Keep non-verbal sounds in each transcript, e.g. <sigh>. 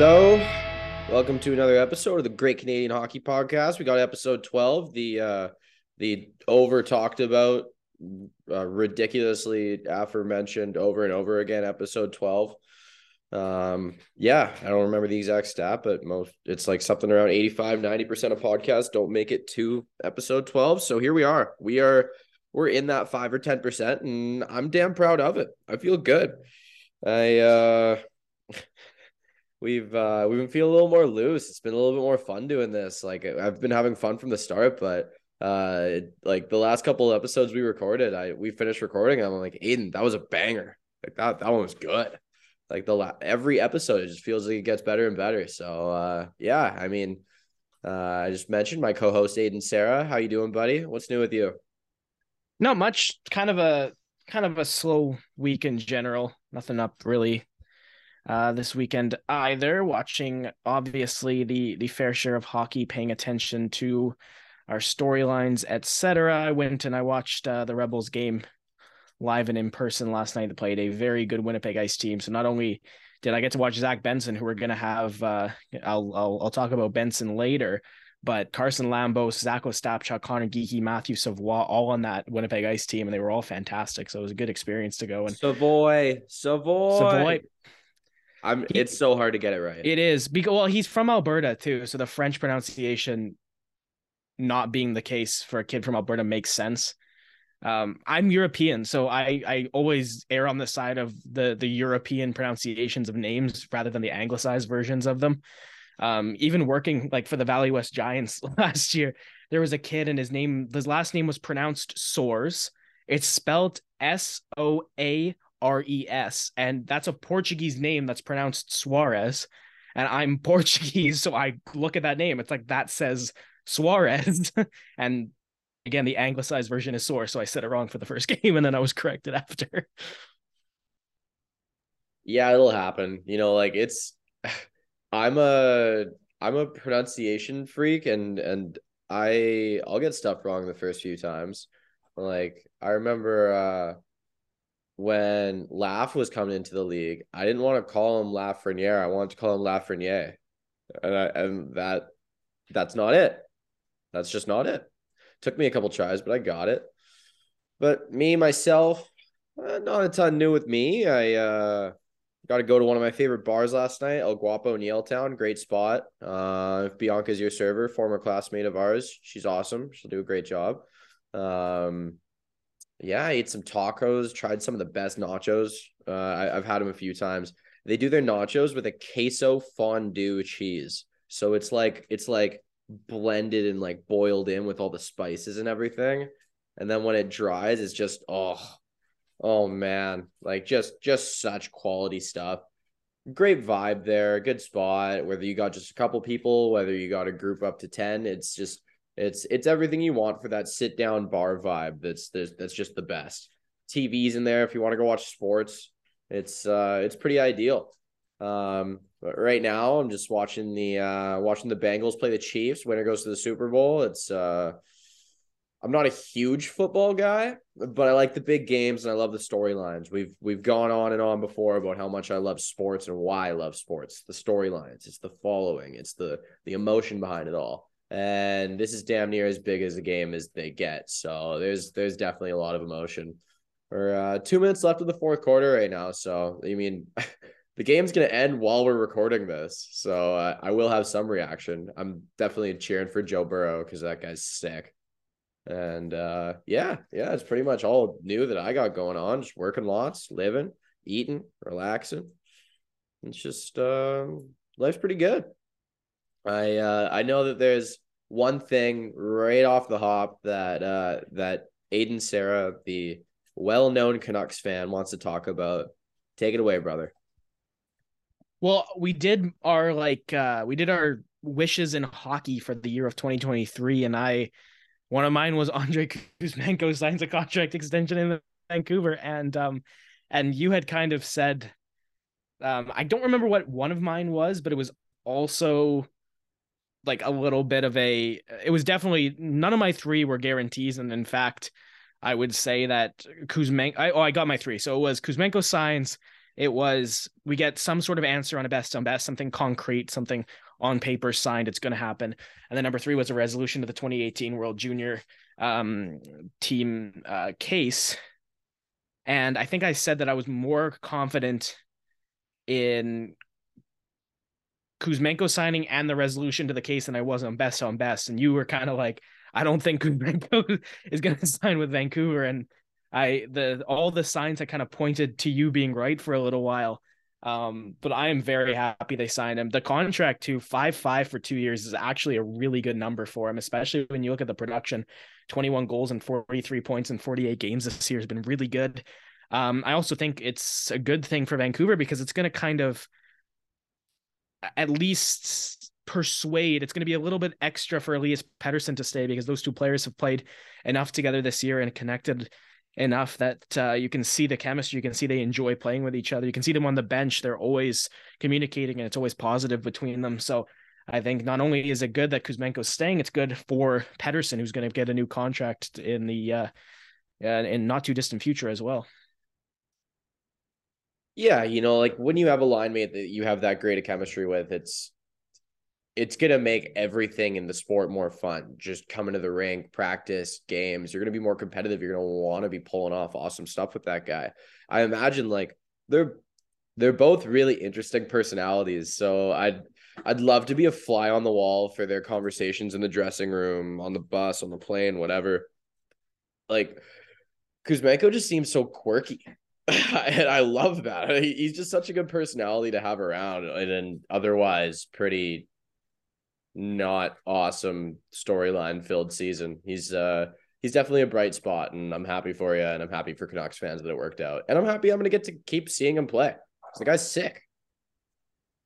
Hello. Welcome to another episode of the Great Canadian Hockey Podcast. We got episode 12, the uh the over talked about uh, ridiculously aforementioned over and over again episode 12. Um yeah, I don't remember the exact stat, but most it's like something around 85 90% of podcasts don't make it to episode 12. So here we are. We are we're in that 5 or 10% and I'm damn proud of it. I feel good. I uh we've uh we've been feeling a little more loose. It's been a little bit more fun doing this. Like I've been having fun from the start, but uh like the last couple of episodes we recorded, I we finished recording. I'm like, Aidan, that was a banger. Like that that one was good. Like the la- every episode it just feels like it gets better and better. So uh yeah, I mean uh I just mentioned my co-host Aidan Serra. How you doing, buddy? What's new with you? Not much. Kind of a kind of a slow week in general. Nothing up really uh, this weekend either. Watching obviously the the fair share of hockey, paying attention to our storylines, etc. I went and I watched uh, the Rebels game live and in person last night. They played a very good Winnipeg Ice team. So not only did I get to watch Zach Benson, who we're gonna have, uh, I'll, I'll I'll talk about Benson later. But Carson Lambos, Zach Ostapchuk, Connor Geekie, Matthew Savoy, all on that Winnipeg Ice team, and they were all fantastic. So it was a good experience to go. And Savoy, Savoy, Savoy, I'm. It's so hard to get it right. It is because well, he's from Alberta too, so the French pronunciation not being the case for a kid from Alberta makes sense. Um, I'm European, so I I always err on the side of the the European pronunciations of names rather than the anglicized versions of them. Um, even working like for the Valley West Giants <laughs> last year, there was a kid and his name, his last name was pronounced Soares. It's spelled S O A R E S, and that's a Portuguese name that's pronounced Suarez. And I'm <laughs> Portuguese, so I look at that name. It's like that says Suarez, <laughs> and again, the anglicized version is sore, so I said it wrong for the first <laughs> game, and then I was corrected after. Yeah, it'll happen. You know, like it's. <sighs> I'm a I'm a pronunciation freak, and and I I'll get stuff wrong the first few times. Like I remember uh when Laugh was coming into the league, I didn't want to call him Lafreniere. I wanted to call him Lafreniere. And I, and that that's not it. That's just not it. Took me a couple tries, but I got it. But me myself, uh, not a ton new with me. I uh got to go to one of my favorite bars last night, El Guapo in Yaletown. Great spot. Uh, Bianca's your server, former classmate of ours, she's awesome. She'll do a great job. Um, yeah, I ate some tacos, tried some of the best nachos. Uh, I, have had them a few times. They do their nachos with a queso fondue cheese. So it's like it's like blended and like boiled in with all the spices and everything. And then when it dries, it's just oh, oh man, like just just such quality stuff. Great vibe there, good spot. Whether you got just a couple people, whether you got a group up to 10, it's just it's it's everything you want for that sit down bar vibe. That's that's just the best. TVs in there if you want to go watch sports. It's uh it's pretty ideal. Um, but right now I'm just watching the uh watching the Bengals play the Chiefs. Winner goes to the Super Bowl. It's uh I'm not a huge football guy, but I like the big games and I love the storylines. We've we've gone on and on before about how much I love sports and why I love sports. The storylines, it's the following, it's the the emotion behind it all and this is damn near as big as a game as they get. So there's there's definitely a lot of emotion. We're uh, two minutes left of the fourth quarter right now. So I mean, <laughs> the game's gonna end while we're recording this. So uh, I will have some reaction. I'm definitely cheering for Joe Burrow because that guy's sick. And uh, yeah, yeah, it's pretty much all new that I got going on. Just working lots, living, eating, relaxing. It's just uh, life's pretty good. I uh, I know that there's one thing right off the hop that uh, that Aidan Serra, the well-known Canucks fan, wants to talk about. Take it away, brother. Well, we did our like uh, we did our wishes in hockey for the year of 2023, and I one of mine was Andrei Kuzmenko <laughs> signs a contract extension in Vancouver, and um, and you had kind of said, um, I don't remember what one of mine was, but it was also like a little bit of a it was definitely none of my three were guarantees and in fact I would say that Kuzmenko I oh I got my three so it was Kuzmenko signs it was we get some sort of answer on a best on best, something concrete, something on paper signed, it's going to happen. And then number three was a resolution to the 2018 World Junior um, team uh, case. And I think I said that I was more confident in Kuzmenko signing and the resolution to the case than I was on best on best. And you were kind of like, I don't think <laughs> Kuzmenko is going to sign with Vancouver. And I the all the signs that kind of pointed to you being right for a little while. Um, but I am very happy they signed him. The contract to five five for two years is actually a really good number for him, especially when you look at the production. 21 goals and 43 points in 48 games this year has been really good. Um, I also think it's a good thing for Vancouver because it's going to kind of at least persuade it's going to be a little bit extra for Elias Pettersson to stay because those two players have played enough together this year and connected enough that uh, you can see the chemistry. You can see they enjoy playing with each other. You can see them on the bench. They're always communicating and it's always positive between them. So I think not only is it good that Kuzmenko's staying, it's good for Pettersson, who's going to get a new contract in the uh, in not too distant future as well. Yeah, you know, like when you have a line mate that you have that great of chemistry with, it's it's gonna make everything in the sport more fun. Just coming to the rink, practice, games. You're gonna be more competitive. You're gonna want to be pulling off awesome stuff with that guy. I imagine like they're they're both really interesting personalities. So I'd I'd love to be a fly on the wall for their conversations in the dressing room, on the bus, on the plane, whatever. Like Kuzmenko just seems so quirky. <laughs> and I love that. He's just such a good personality to have around, and an otherwise pretty not awesome storyline filled season. He's uh he's definitely a bright spot, and I'm happy for you, and I'm happy for Canucks fans that it worked out, and I'm happy I'm gonna get to keep seeing him play. The guy's sick.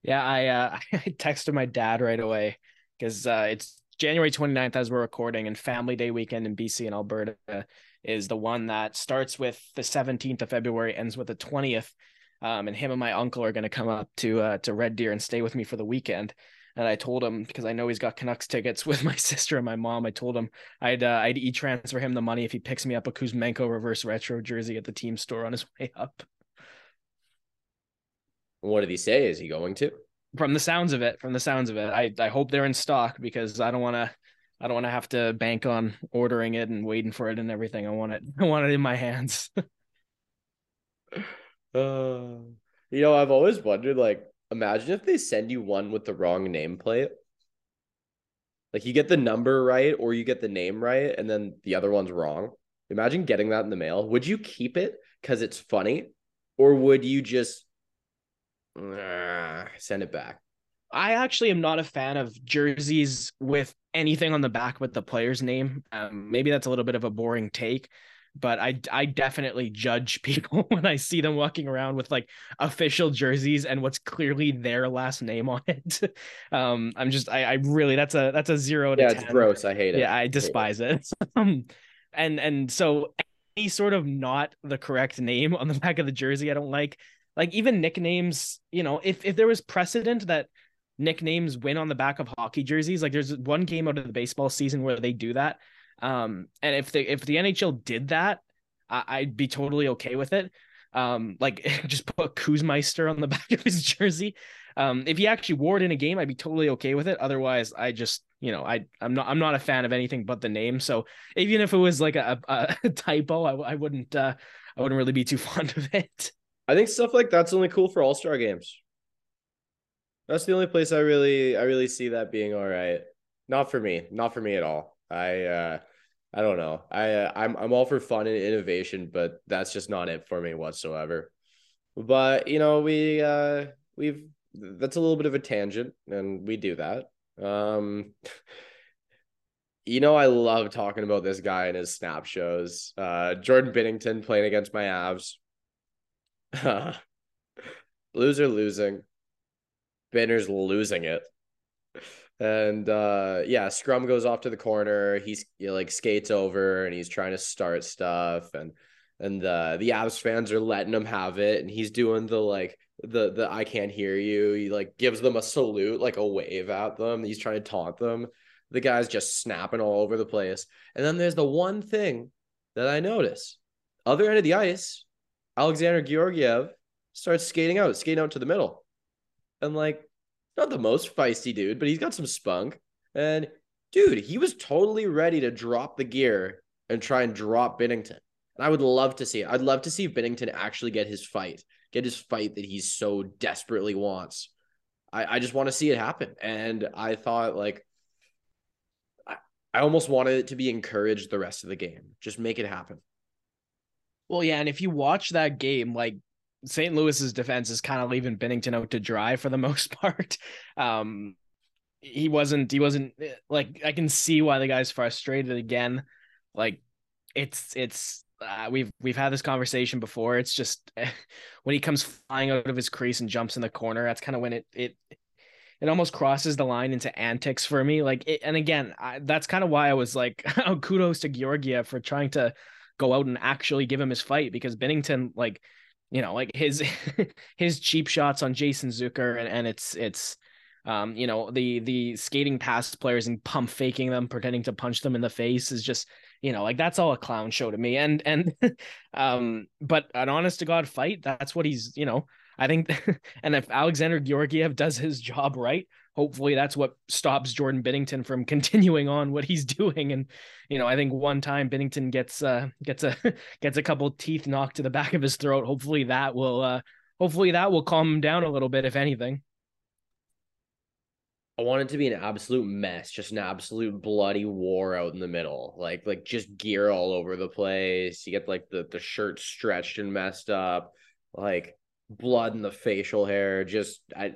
Yeah, I uh <laughs> I texted my dad right away because uh it's January 29th as we're recording, and Family Day weekend in BC and Alberta is the one that starts with the 17th of February, ends with the 20th. Um, and him and my uncle are going to come up to uh, to Red Deer and stay with me for the weekend. And I told him because I know he's got Canucks tickets <laughs> with my sister and my mom. I told him I'd uh, I'd e transfer him the money if he picks me up a Kuzmenko reverse retro jersey at the team store on his way up. What did he say? Is he going to? From the sounds of it, from the sounds of it, I I hope they're in stock because I don't want to I don't want to have to bank on ordering it and waiting for it and everything. I want it. <laughs> I want it in my hands. <laughs> uh, you know, I've always wondered, like, imagine if they send you one with the wrong nameplate. Like you get the number right or you get the name right, and then the other one's wrong. Imagine getting that in the mail. Would you keep it because it's funny, or would you just uh, send it back? I actually am not a fan of jerseys with anything on the back with the player's name. Um, maybe that's a little bit of a boring take, but I I definitely judge <laughs> people when I see them walking around with like official jerseys and what's clearly their last name on it. <laughs> um, I'm just I, I really that's a that's a zero to yeah, 10. it's gross. I hate it. Yeah, I despise I it. it. <laughs> um, and and so any sort of not the correct name on the back of the jersey, I don't like. Like even nicknames, you know, if if there was precedent that nicknames win on the back of hockey jerseys. Like there's one game out of the baseball season where they do that. Um, and if the if the NHL did that, I, would be totally okay with it. Um, like <laughs> just put Kuzmeister on the <laughs> back of his jersey. Um, if he actually wore it in a game, I'd be totally okay with it. Otherwise, I just you know I I'm not I'm not a fan of anything but the name. So even if it was like a, a, <laughs> typo, I, I wouldn't uh, I wouldn't really be too fond of it. I think stuff like that's only cool for All Star games. That's the only place I really I really see that being all right. Not for me. Not for me at all. I uh I don't know. I uh, I'm I'm all for fun and innovation, but that's just not it for me whatsoever. But you know, we uh we've that's a little bit of a tangent and we do that. Um you know, I love talking about this guy and his snap shows. Uh Jordan Binnington playing against my Avs. <laughs> Loser losing. Banner's losing it. And uh yeah, Scrum goes off to the corner. He's he like skates over and he's trying to start stuff and and uh the Avs fans are letting him have it and he's doing the like the the I can't hear you. He like gives them a salute, like a wave at them. He's trying to taunt them. The guy's just snapping all over the place. And then there's the one thing that I notice. Other end of the ice, Alexander Georgiev starts skating out, skating out to the middle. And like, not the most feisty dude, but he's got some spunk. And dude, he was totally ready to drop the gear and try and drop Binnington. And I would love to see it. I'd love to see Binnington actually get his fight, get his fight that he so desperately wants. I, I just want to see it happen. And I thought like I, I almost wanted it to be encouraged the rest of the game. Just make it happen. Well, yeah, and if you watch that game, like St. Louis's defense is kind of leaving Binnington out to dry for the <laughs> most part. Um, he wasn't. He wasn't like I can see why the guy's frustrated again. Like it's it's uh, we've we've had this conversation before. It's just <laughs> when he comes flying out of his crease and jumps in the corner. That's kind of when it it it almost crosses the line into antics for me. Like, it, and again, I, that's kind of why I was like, <laughs> kudos to Georgia for trying to go out and actually give him his fight because Binnington, like, you know, like his <laughs> his cheap shots on Jason Zucker and, and it's it's um, you know, the the skating past players and pump faking them, pretending to punch them in the face is just, you know, like that's all a clown show to me. And and <laughs> um, but an honest to God fight, that's what he's, you know, I think <laughs> and if Alexander Georgiev does his job right, hopefully that's what stops Jordan Binnington from <laughs> continuing on what he's doing. And you know, I think one time Binnington gets uh gets a <laughs> gets a couple teeth knocked to the back of his throat. Hopefully that will uh hopefully that will calm him down a little bit, if anything. I want it to be an absolute mess, just an absolute bloody war out in the middle. Like like just gear all over the place. You get like the the shirt stretched and messed up, like blood in the facial hair, just I,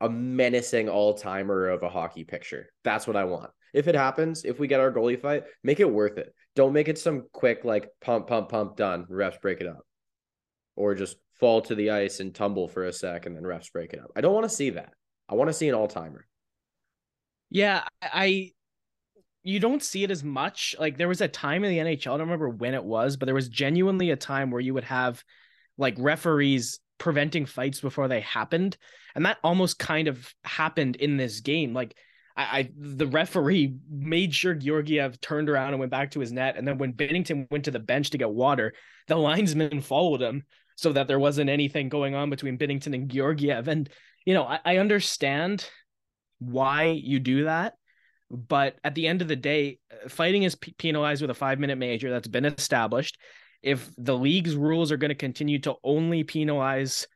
a menacing all-timer of a hockey picture. That's what I want. If it happens, if we get our goalie fight, make it worth it. Don't make it some quick like pump pump pump done, refs break it up. Or just fall to the ice and tumble for a sec and then refs break it up. I don't want to see that. I want to see an all-timer. Yeah, I you don't see it as much. Like there was a time in the NHL, I don't remember when it was, but there was genuinely a time where you would have like referees preventing fights before they happened. And that almost kind of happened in this game. Like I, I the referee made sure Georgiev turned around and went back to his net. And then when Binnington went to the bench to get water, the linesman followed him so that there wasn't anything going on between Binnington and Georgiev. And, you know, I, I understand why you do that. But at the end of the day, uh, fighting is penalized with a five minute major that's been established. If the league's rules are going to continue to only penalize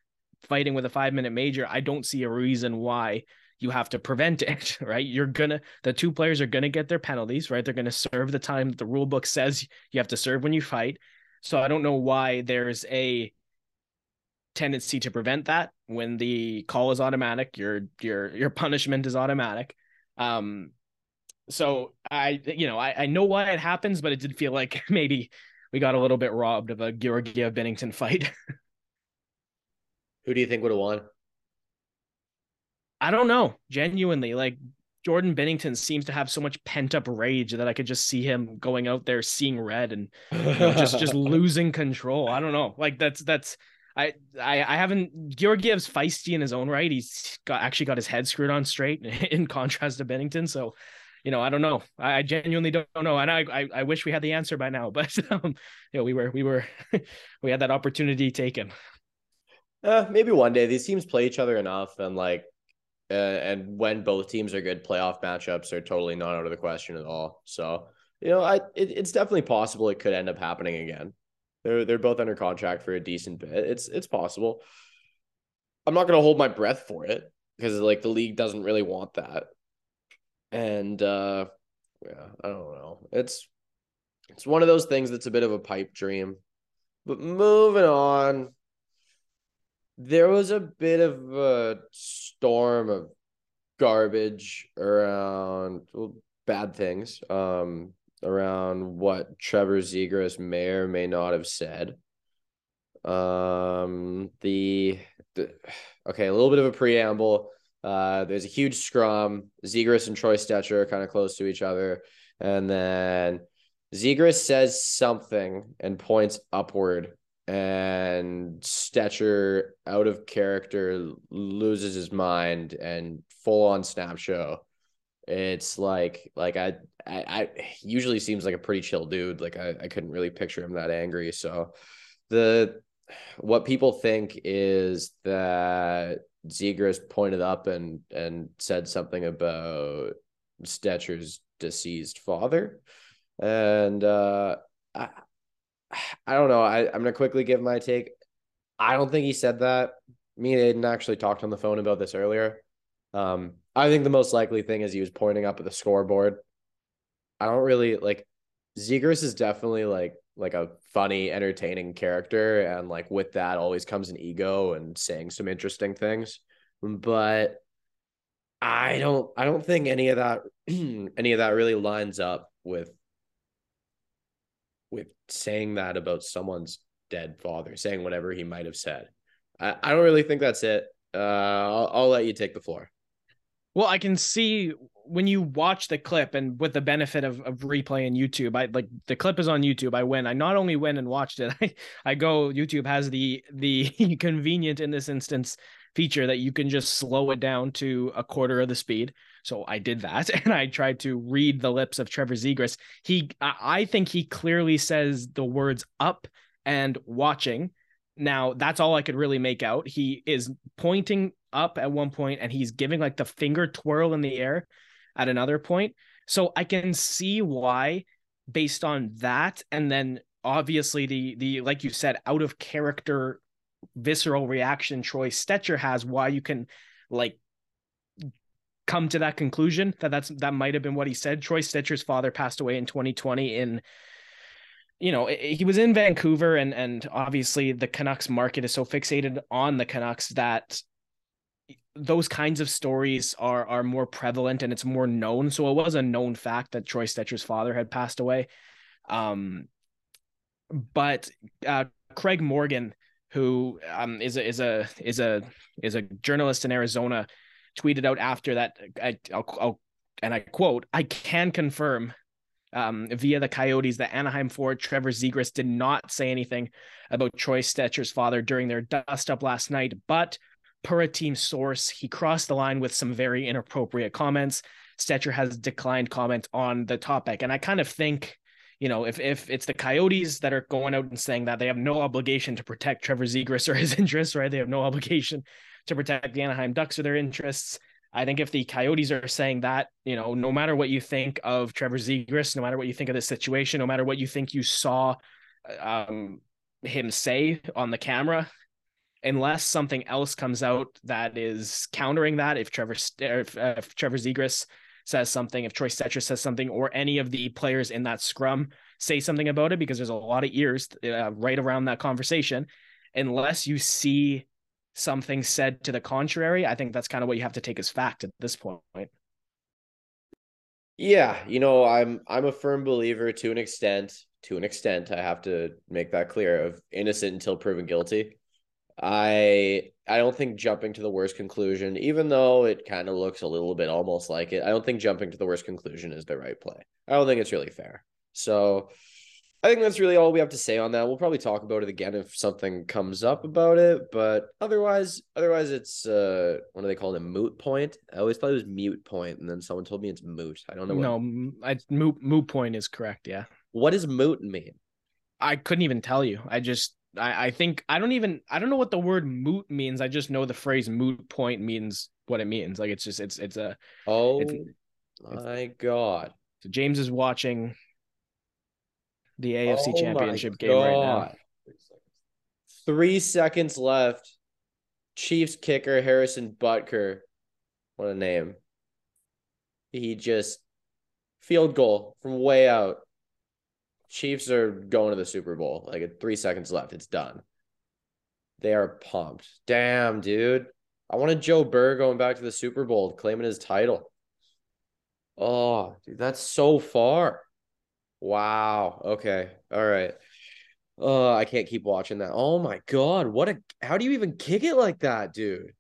fighting with a five minute major, I don't see a reason why you have to prevent <laughs> it, right? You're gonna, the two players are gonna get their penalties, right? They're gonna serve the time that the rule book says you have to serve when you fight. So I don't know why there's a tendency to prevent that when the call is automatic your your your punishment is automatic um so i you know i, I know why it happens but it did feel like <laughs> maybe we got a little bit robbed of a Georgiev Binnington fight <laughs> who do you think would have won i don't know genuinely like Jordan Binnington seems to have so much pent up rage that I could just see him going out there seeing red and you know, just just <laughs> losing control. I don't know. Like that's that's I, I I haven't Georgiev's feisty in his own right. He's got actually got his head screwed on straight <laughs> in contrast to Binnington. So, you know, I don't know. I genuinely don't know. And I I, I wish we had the answer by now, <laughs> but um, you know, we were we were <laughs> we had that opportunity taken. Uh, maybe one day these teams play each other enough, and like, uh, and when both teams are good, playoff matchups are totally not out of the question at all. So, you know, I it, it's definitely possible it could end up happening again. They're they're both under contract for a decent bit. It's it's possible. I'm not gonna hold my breath for it because like the league doesn't really want that. And uh yeah, I don't know. It's it's one of those things that's a bit of a pipe dream. But moving on, there was a bit of a storm of garbage around well, bad things. Um around what Trevor Zegras may or may not have said. Um, the, the okay, a little bit of a preamble. Uh, there's a huge scrum. Zegras and Troy Stecher are kind of close to each other, and then Zegras says something and points upward, and Stecher, out of character, loses his mind and full on snap show. It's like like I I, I usually seems like a pretty chill dude. Like I, I couldn't really picture him that angry. So the what people think is that Zegras pointed up and and said something about Stecher's deceased father, and uh, I I don't know. I I'm gonna quickly give my take. I don't think he said that. Me and Aidan actually talked on the phone about this earlier. Um, I think the most likely thing is he was pointing up at the scoreboard. I don't really like Zegras is definitely like like a funny, entertaining character, and like with that always comes an ego and saying some interesting things. But I don't I don't think any of that <clears throat> any of that really lines up with with saying that about someone's dead father, saying whatever he might have said. I, I don't really think that's it. Uh, I'll, I'll let you take the floor. Well, I can see when you watch the clip and with the benefit of, of replay in YouTube, I like the clip is on YouTube. I win. I not only win and watched it, <laughs> I, I go, YouTube has the the <laughs> convenient in this instance feature that you can just slow it down to a quarter of the speed. So I did that <laughs> and I tried to read the lips of Trevor Zegras. He I think he clearly says the words up and watching. Now that's all I could really make out. He is pointing up at one point and he's giving like the finger twirl in the air at another point. So I can see why based on that and then obviously the the like you said out of character visceral reaction Troy Stecher has why you can like come to that conclusion that that's that might have been what he said. Troy Stecher's father passed away in 2020 in you know, he was in Vancouver and and obviously the Canucks market is so fixated on the Canucks that those kinds of stories are are more prevalent and it's more known. So it was a known fact that Troy Stecher's father had passed away. Um, but uh, Craig Morgan, who um, is a is a is a is a journalist in Arizona, tweeted out after that. I, I'll, I'll and I quote: "I can confirm um, via the Coyotes that Anaheim forward Trevor Zegras did not say anything about Troy Stecher's father during their dust up last night, but per a team source, he crossed the line with some very inappropriate comments. Stecher has declined comment on the topic. And I kind of think, you know, if if it's the Coyotes that are going out and saying that they have no obligation to protect Trevor Zegras or his <laughs> interests, right? They have no obligation to protect the Anaheim Ducks or their interests. I think if the Coyotes are saying that, you know, no matter what you think of Trevor Zegras, no matter what you think of the situation, no matter what you think you saw um, him say on the camera, unless something else comes out that is countering that, if Trevor if, uh, if Trevor Zegras says something, if Troy Stecher says something, or any of the players in that scrum say something about it, because there's a lot of ears uh, right around that conversation. Unless you see something said to the contrary, I think that's kind of what you have to take as fact at this point. Yeah, you know, I'm I'm a firm believer to an extent, to an extent, I have to make that clear of innocent until proven guilty. I I don't think jumping to the worst conclusion, even though it kind of looks a little bit almost like it, I don't think jumping to the worst conclusion is the right play. I don't think it's really fair. So I think that's really all we have to say on that. We'll probably talk about it again if something comes up about it, but otherwise, otherwise it's uh, what do they call it? A moot point. I always thought it was mute point, and then someone told me it's moot. I don't know. What... No, I, moot moot point is correct. Yeah. What does moot mean? I couldn't even tell you. I just I, I think I don't even I don't know what the word moot means. I just know the phrase moot point means what it means. Like it's just it's it's a oh it's, my it's, god. So James is watching the AFC oh Championship game right now. Three seconds left. Chiefs kicker Harrison Butker. What a name. He just field goal from way out. Chiefs are going to the Super Bowl. Like three seconds left, it's done. They are pumped. Damn, dude. I wanted Joe Burr going back to the Super Bowl, claiming his title. Oh, dude, that's so far. Wow. Okay. All right. Oh, I can't keep watching that. Oh my god, what a how do you even kick it like that, dude?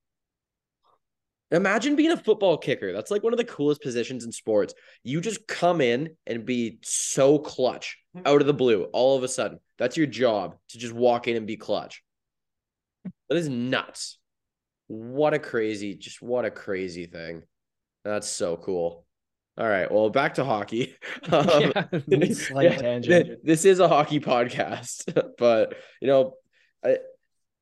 Imagine being a football kicker. That's like one of the coolest positions in sports. You just come in and be so clutch out of the blue all of a sudden. That's your job to just walk in and be clutch. That is nuts. What a crazy, just what a crazy thing. That's so cool. All right. Well, back to hockey. <laughs> <laughs> Um, yeah, <laughs> slight tangent. This is a hockey podcast, but you know, I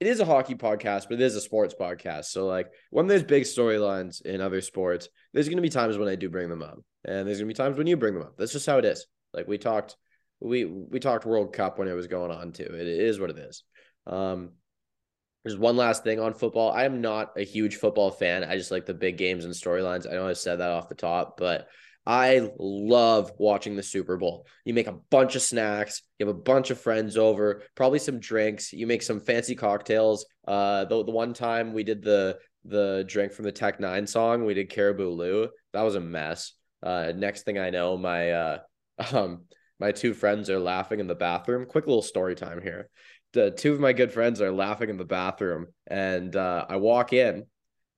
it is a hockey podcast, but it is a sports podcast. So like when there's big storylines in other sports, there's gonna be times when I do bring them up, and there's gonna be times when you bring them up. That's just how it is. Like we talked, we we talked World Cup when it was going on too. It is what it is. Um, there's one last thing on football. I am not a huge football fan. I just like the big games and storylines. I know I said that off the top, but I love watching the Super Bowl. You make a bunch of snacks, you have a bunch of friends over, probably some drinks, you make some fancy cocktails. Uh the, the one time we did the the drink from the Tech N9ne song, we did Caribou Lou. That was a mess. Uh next thing I know, my uh <laughs> um my two friends are laughing in the bathroom. Quick little story time here. The two of my good friends are laughing in the bathroom, and uh, I walk in,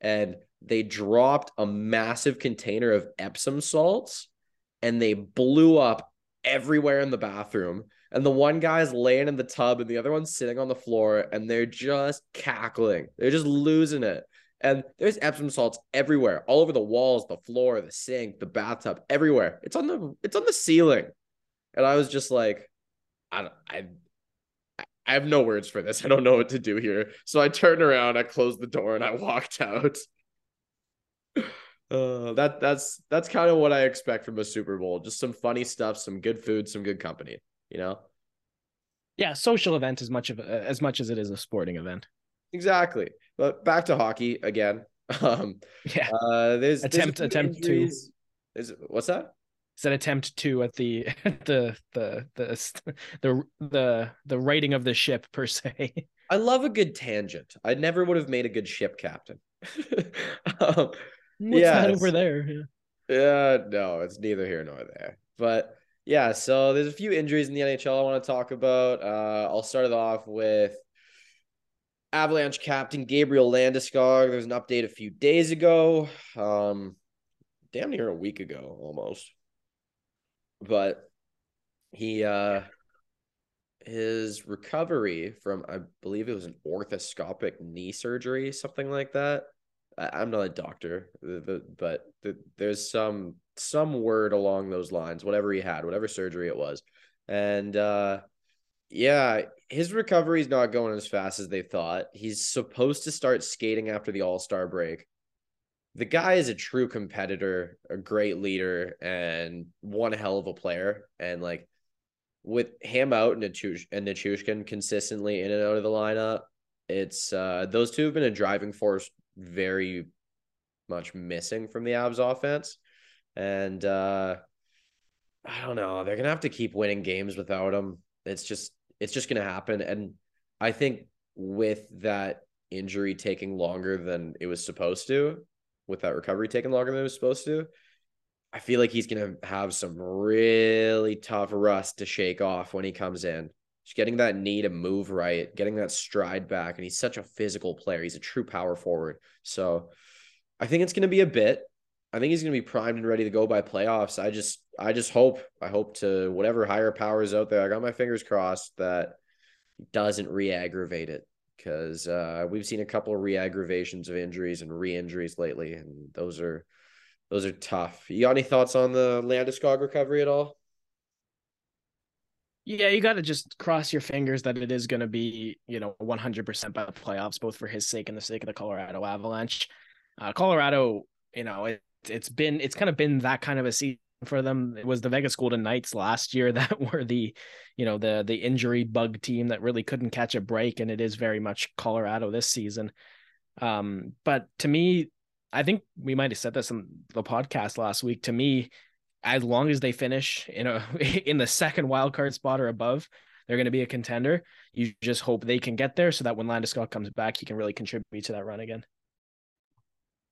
and they dropped a massive container of Epsom salts and they blew up everywhere in the bathroom. And the one guy's laying in the tub and the other one's sitting on the floor and they're just cackling. They're just losing it. And there's Epsom salts everywhere, all over the walls, the floor, the sink, the bathtub, everywhere. It's on the it's on the ceiling. And I was just like, I I I have no words for this. I don't know what to do here. So I turned around, I closed the door, and I walked out. Uh, that that's that's kind of what I expect from a Super Bowl. Just some funny stuff, some good food, some good company. You know. Yeah, social event as much of a, as much as it is a sporting event. Exactly. But back to hockey again. <laughs> Um, yeah. Uh, there's attempt there's attempt to. Is what's that? It's an attempt to at <laughs> the the the the the the the writing of the ship per se. I love a good tangent. I never would have made a good ship captain. <laughs> um, What's yeah, that over there? Yeah. yeah, no, it's neither here nor there. But yeah, so there's a few injuries in the NHL I want to talk about. Uh, I'll start it off with Avalanche captain Gabriel Landeskog. There's an update a few days ago, um, damn near a week ago almost. But he uh his recovery from I believe it was an orthoscopic knee surgery, something like that. I, am not a doctor, but there's some some word along those lines. Whatever he had, whatever surgery it was, and uh, yeah, his recovery is not going as fast as they thought. He's supposed to start skating after the All Star break. The guy is a true competitor, a great leader, and one hell of a player. And like with him out and and Nichushkin consistently in and out of the lineup, it's uh those two have been a driving force very much missing from the Avs offense. And uh I don't know. They're gonna have to keep winning games without him. It's just it's just gonna happen. And I think with that injury taking longer than it was supposed to, with that recovery taking longer than it was supposed to, I feel like he's gonna have some really tough rust to shake off when he comes in. Just getting that knee to move right, getting that stride back. And he's such a physical player. He's a true power forward. So I think it's going to be a bit. I think he's going to be primed and ready to go by playoffs. I just, I just hope, I hope to whatever higher powers out there. I got my fingers crossed that doesn't re-aggravate it because uh, we've seen a couple of re-aggravations of injuries and re-injuries lately, and those are those are tough. You got any thoughts on the Landeskog recovery at all? Yeah, you got to just cross your fingers that it is going to be, you know, 100% by the playoffs, both for his sake and the sake of the Colorado Avalanche. Uh, Colorado, you know, it, it's been, it's kind of been that kind of a season for them. It was the Vegas Golden Knights last year <laughs> that were the, you know, the, the injury bug team that really couldn't catch a break. And it is very much Colorado this season. Um, but to me, I think we might have said this in the podcast last week. To me, as long as they finish in a <laughs> in the second wild card spot or above, they're going to be a contender. You just hope they can get there so that when Landeskog comes back, he can really contribute to that run again.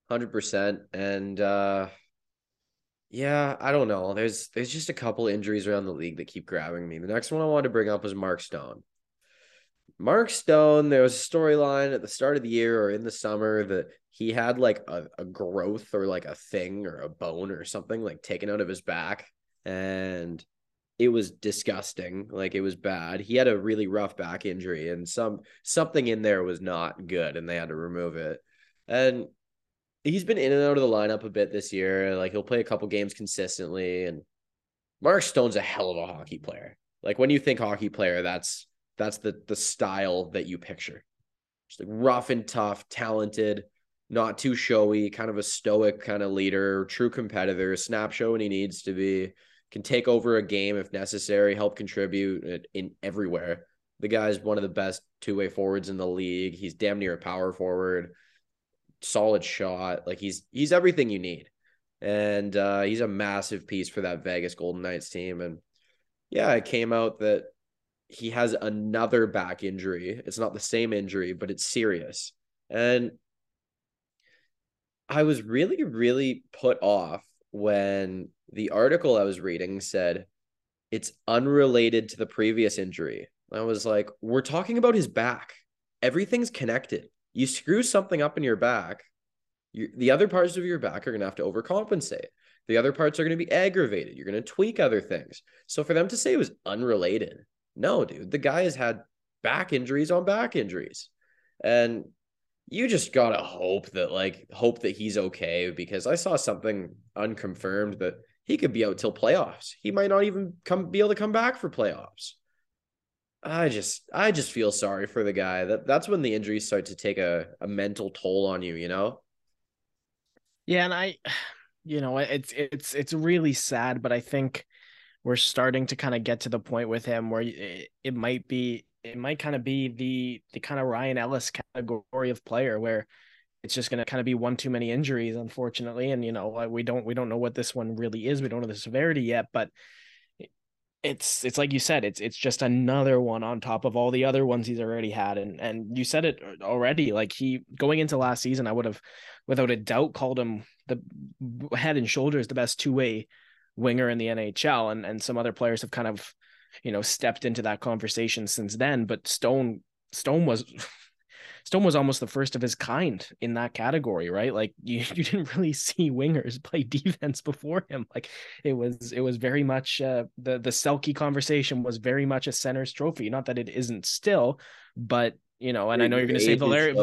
Hundred percent, and uh, yeah, I don't know. There's there's just a couple injuries around the league that keep grabbing me. The next one I wanted to bring up was Mark Stone. Mark Stone, there was a storyline at the start of the year or in the summer that he had like a, a growth or like a thing or a bone or something like taken out of his back. And it was disgusting. Like it was bad. He had a really rough back injury and some something in there was not good and they had to remove it. And he's been in and out of the lineup a bit this year. Like he'll play a couple games consistently. And Mark Stone's a hell of a hockey player. Like when you think hockey player, that's that's the the style that you picture. just like rough and tough, talented, not too showy, kind of a stoic kind of leader, true competitor, snap show when he needs to be, can take over a game if necessary, help contribute in everywhere. The guy's one of the best two way forwards in the league. He's damn near a power forward, solid shot. Like he's he's everything you need, and uh, he's a massive piece for that Vegas Golden Knights team. And yeah, it came out that he has another back injury. It's not the same injury, but it's serious. And I was really, really put off when the article I was reading said it's unrelated to the previous injury. I was like, we're talking about his back. Everything's connected. You screw something up in your back, you, the other parts of your back are going to have to overcompensate. The other parts are going to be aggravated. You're going to tweak other things. So for them to say it was unrelated, no, dude, the guy has had back injuries on back injuries. And you just got to hope that, like, hope that he's okay because I saw something unconfirmed that he could be out till playoffs. He might not even come be able to come back for playoffs. I just I just feel sorry for the guy. That that's when the injuries start to take a, a mental toll on you, you know? Yeah, and I <sighs> you know, it's it's it's really sad, but I think we're starting to kind of get to the point with him where it, it might be it might kind of be the the kind of Ryan Ellis category of player where it's just going to kind of be one too many injuries unfortunately. And you know uh, we don't we don't know what this one really is. We don't know the severity yet but it's it's like you said it's it's just another one on top of all the other ones he's already had. And and you said it uh, already like he going into last season I would have without a doubt called him the head and shoulders the best two-way winger in the NHL and and some other players have kind of you know stepped into that conversation since then but Stone Stone was <laughs> Stone was almost the first of his kind in that category, right? Like <laughs> you, you didn't really see wingers <laughs> play defense before him. Like it was it was very much uh, the the Selke conversation was very much a center's trophy. Not that it isn't still, but you know, and I know you're going to say Valeri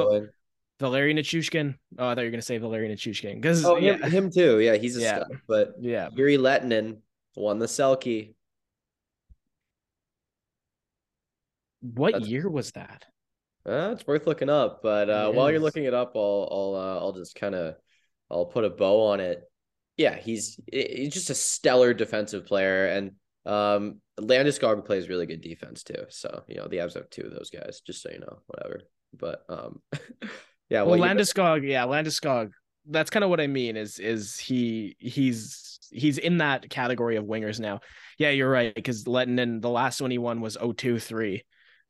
Valeri Nichushkin. Oh, I thought you were going to say Valeri Nichushkin because oh, him, yeah. him too. Yeah, he's a yeah. Stud, but yeah, Jere Lehtinen won the Selke. What That's... year was that? Uh, it's worth looking up, but uh, while you're looking it up, I'll I'll uh, I'll just kind of I'll put a bow on it. Yeah, he's he's just a stellar defensive player, and um, Garb plays really good defense too. So you know the Avs have two of those guys, just so you know, whatever. But um, <laughs> yeah, well, well Landeskog, yeah, Landeskog. That's kind of what I mean. Is is he he's he's in that category of wingers now. Yeah, you're right. Because Lehtinen, the last one he won was 0-2-3.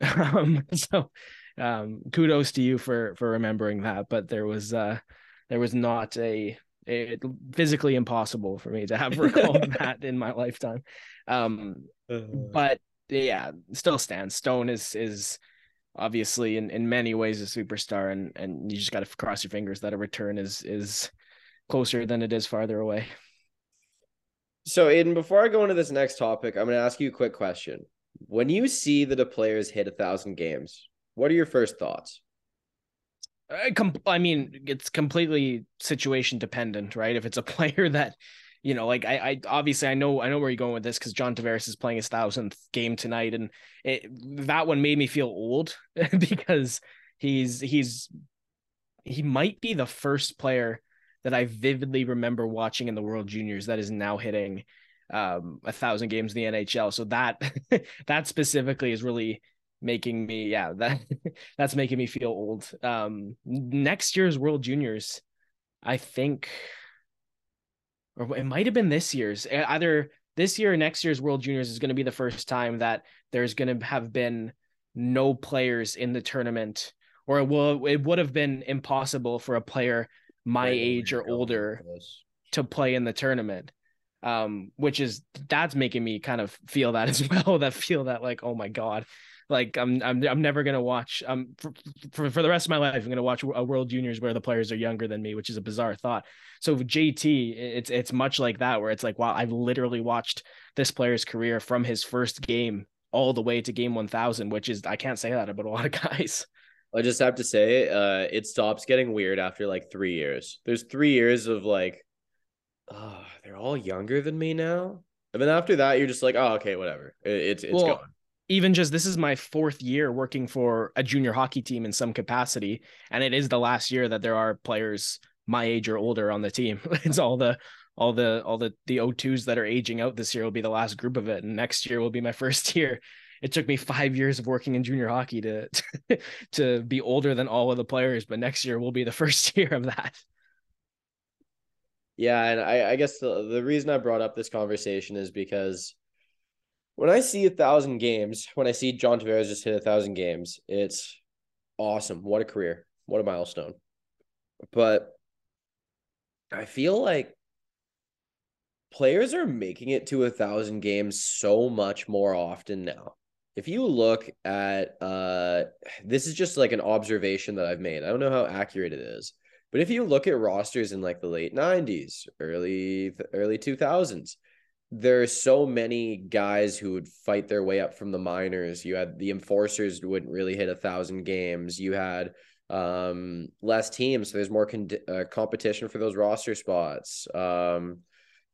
<laughs> um, so um, kudos to you for for remembering that. But there was uh, there was not a, physically impossible for me to have <laughs> recalled <laughs> that in my lifetime. Um, uh-huh. but yeah, still stands. Stone is is obviously in, in many ways a superstar, and and you just got to cross your fingers that a return is is closer than it is farther away. So, Aidan, before I go into this next topic, I'm going to ask you a quick question. When you see that a player has hit a thousand games, what are your first thoughts? I, com- I mean, it's completely situation dependent, right? If it's a <laughs> player that, you know, like I, I obviously I know I know where you're going with this because John Tavares is playing his thousandth game tonight, and it, that one made me feel old <laughs> because he's he's he might be the first player that I vividly remember watching in the World Juniors that is now hitting um a thousand games in the NHL. So that <laughs> that specifically is really making me yeah that <laughs> that's making me feel old um next year's world juniors i think or it might have been this year's either this year or next year's world juniors is going to be the first time that there's going to have been no players in the tournament or it will it would have been impossible for a player my age or older to play in the tournament. Um which is that's making me kind of feel that as <laughs> well that feel that like oh my god like I'm I'm I'm never gonna watch um for, for, for the rest of my life I'm gonna watch a World Juniors where the players are younger than me, which is a bizarre thought. So JT, it's it's much like that where it's like wow, I've literally watched this player's career from his first game all the way to game 1000, which is I can't say that about a lot of <laughs> guys. I just have to say, uh, it stops getting weird after like three years. There's three years of like, oh, they're all younger than me now. And then after that, you're just like, oh, okay, whatever. It, it's it's well, gone even just this is my fourth year working for a junior hockey team in some capacity, and it is the last year that there are players my age or older on the team. <laughs> it's all the all the all the the O2s that are aging out this year will be the last group of it, and next year will be my <laughs> first year. It took me five years of working in junior hockey to <laughs> to be older than all of the players, but next year will be the first year of that. Yeah, and I, I guess the the reason I brought up this conversation is because when I see a thousand games, when I see John Tavares just hit a thousand games, it's awesome. What a career! What a milestone! But I feel like players are making it to a thousand games so much more often now. If you look at uh this is just like an observation that I've made. I don't know how accurate it is. But if you look at rosters in like the late 90s, early early 2000s, there are so many guys who would fight their way up from the minors. You had the enforcers wouldn't really hit a thousand games. You had um less teams so there's more con- uh, competition for those roster spots um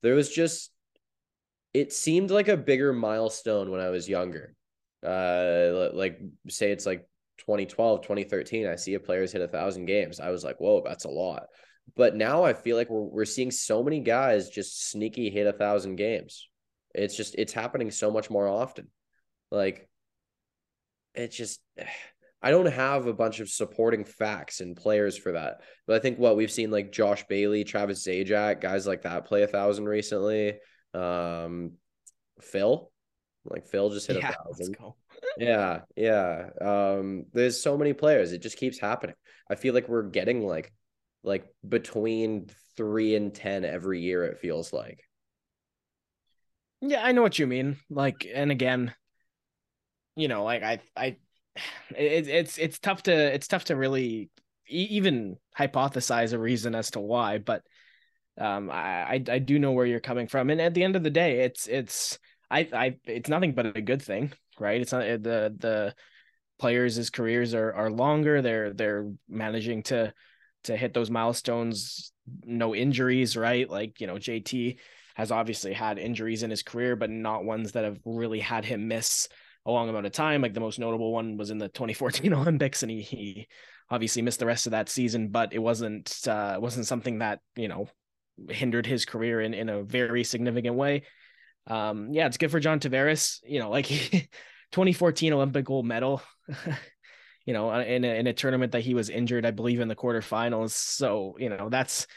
there was just it seemed like a bigger milestone when i was younger uh like say it's like 2012 2013 i see a player's hit a thousand games i was like whoa that's a lot but now i feel like we're, we're seeing so many guys just sneaky hit a thousand games it's just it's happening so much more often like it just <sighs> I don't have a bunch of supporting facts and players for that. But I think what we've seen like Josh Bailey, Travis Zajac, guys like that play a thousand recently. Um, Phil, like Phil just hit yeah, <laughs> a thousand. yeah, yeah. Um, there's so many players. It just keeps happening. I feel like we're getting like like between three and ten every year, it feels like. Yeah, I know what you mean. Like, and again, you know, like I I it, it's it's tough to it's tough to really even hypothesize a reason as to why, but um, I I do know where you're coming from, and at the end of the day, it's it's I I it's nothing but a good thing, right? It's not the the players' careers are are longer. They're they're managing to to hit those milestones, no injuries, right? Like you know, JT has obviously had injuries in his career, but not ones that have really had him miss a long amount of time. Like the most notable one was in the <laughs> 2014 Olympics, and he he obviously missed the rest of that season, but it wasn't uh, wasn't something that you know hindered his career in in a very significant way. Um, yeah, it's good for John Tavares. You know, like <laughs> 2014 Olympic gold medal. <laughs> you know, in a, in a tournament that he was injured, I believe in the quarterfinals. So you know that's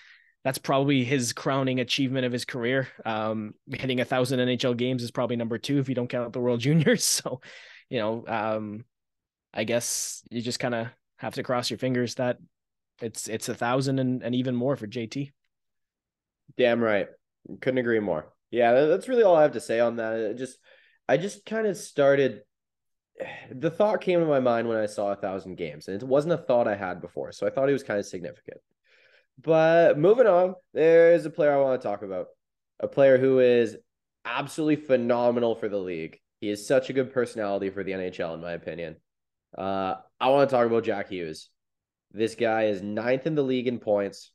that's probably his crowning achievement of his career. Um, hitting a thousand NHL games is probably number two if you don't count the World <laughs> Juniors. So, you know, um, I guess you just kind of have to cross your fingers that it's it's a thousand and, and even more for JT. Damn right. Couldn't agree more. Yeah, that's really all I have to say on that. It just I just kind of started the thought came to my mind when I saw a thousand games, and it wasn't a thought I had before. So I thought it was kind of significant. But moving on, there's a player I want to talk about. A player who is absolutely phenomenal for the league. He is such a good personality for the NHL, in my opinion. Uh, I want to talk about Jack Hughes. This guy is ninth in the league in points,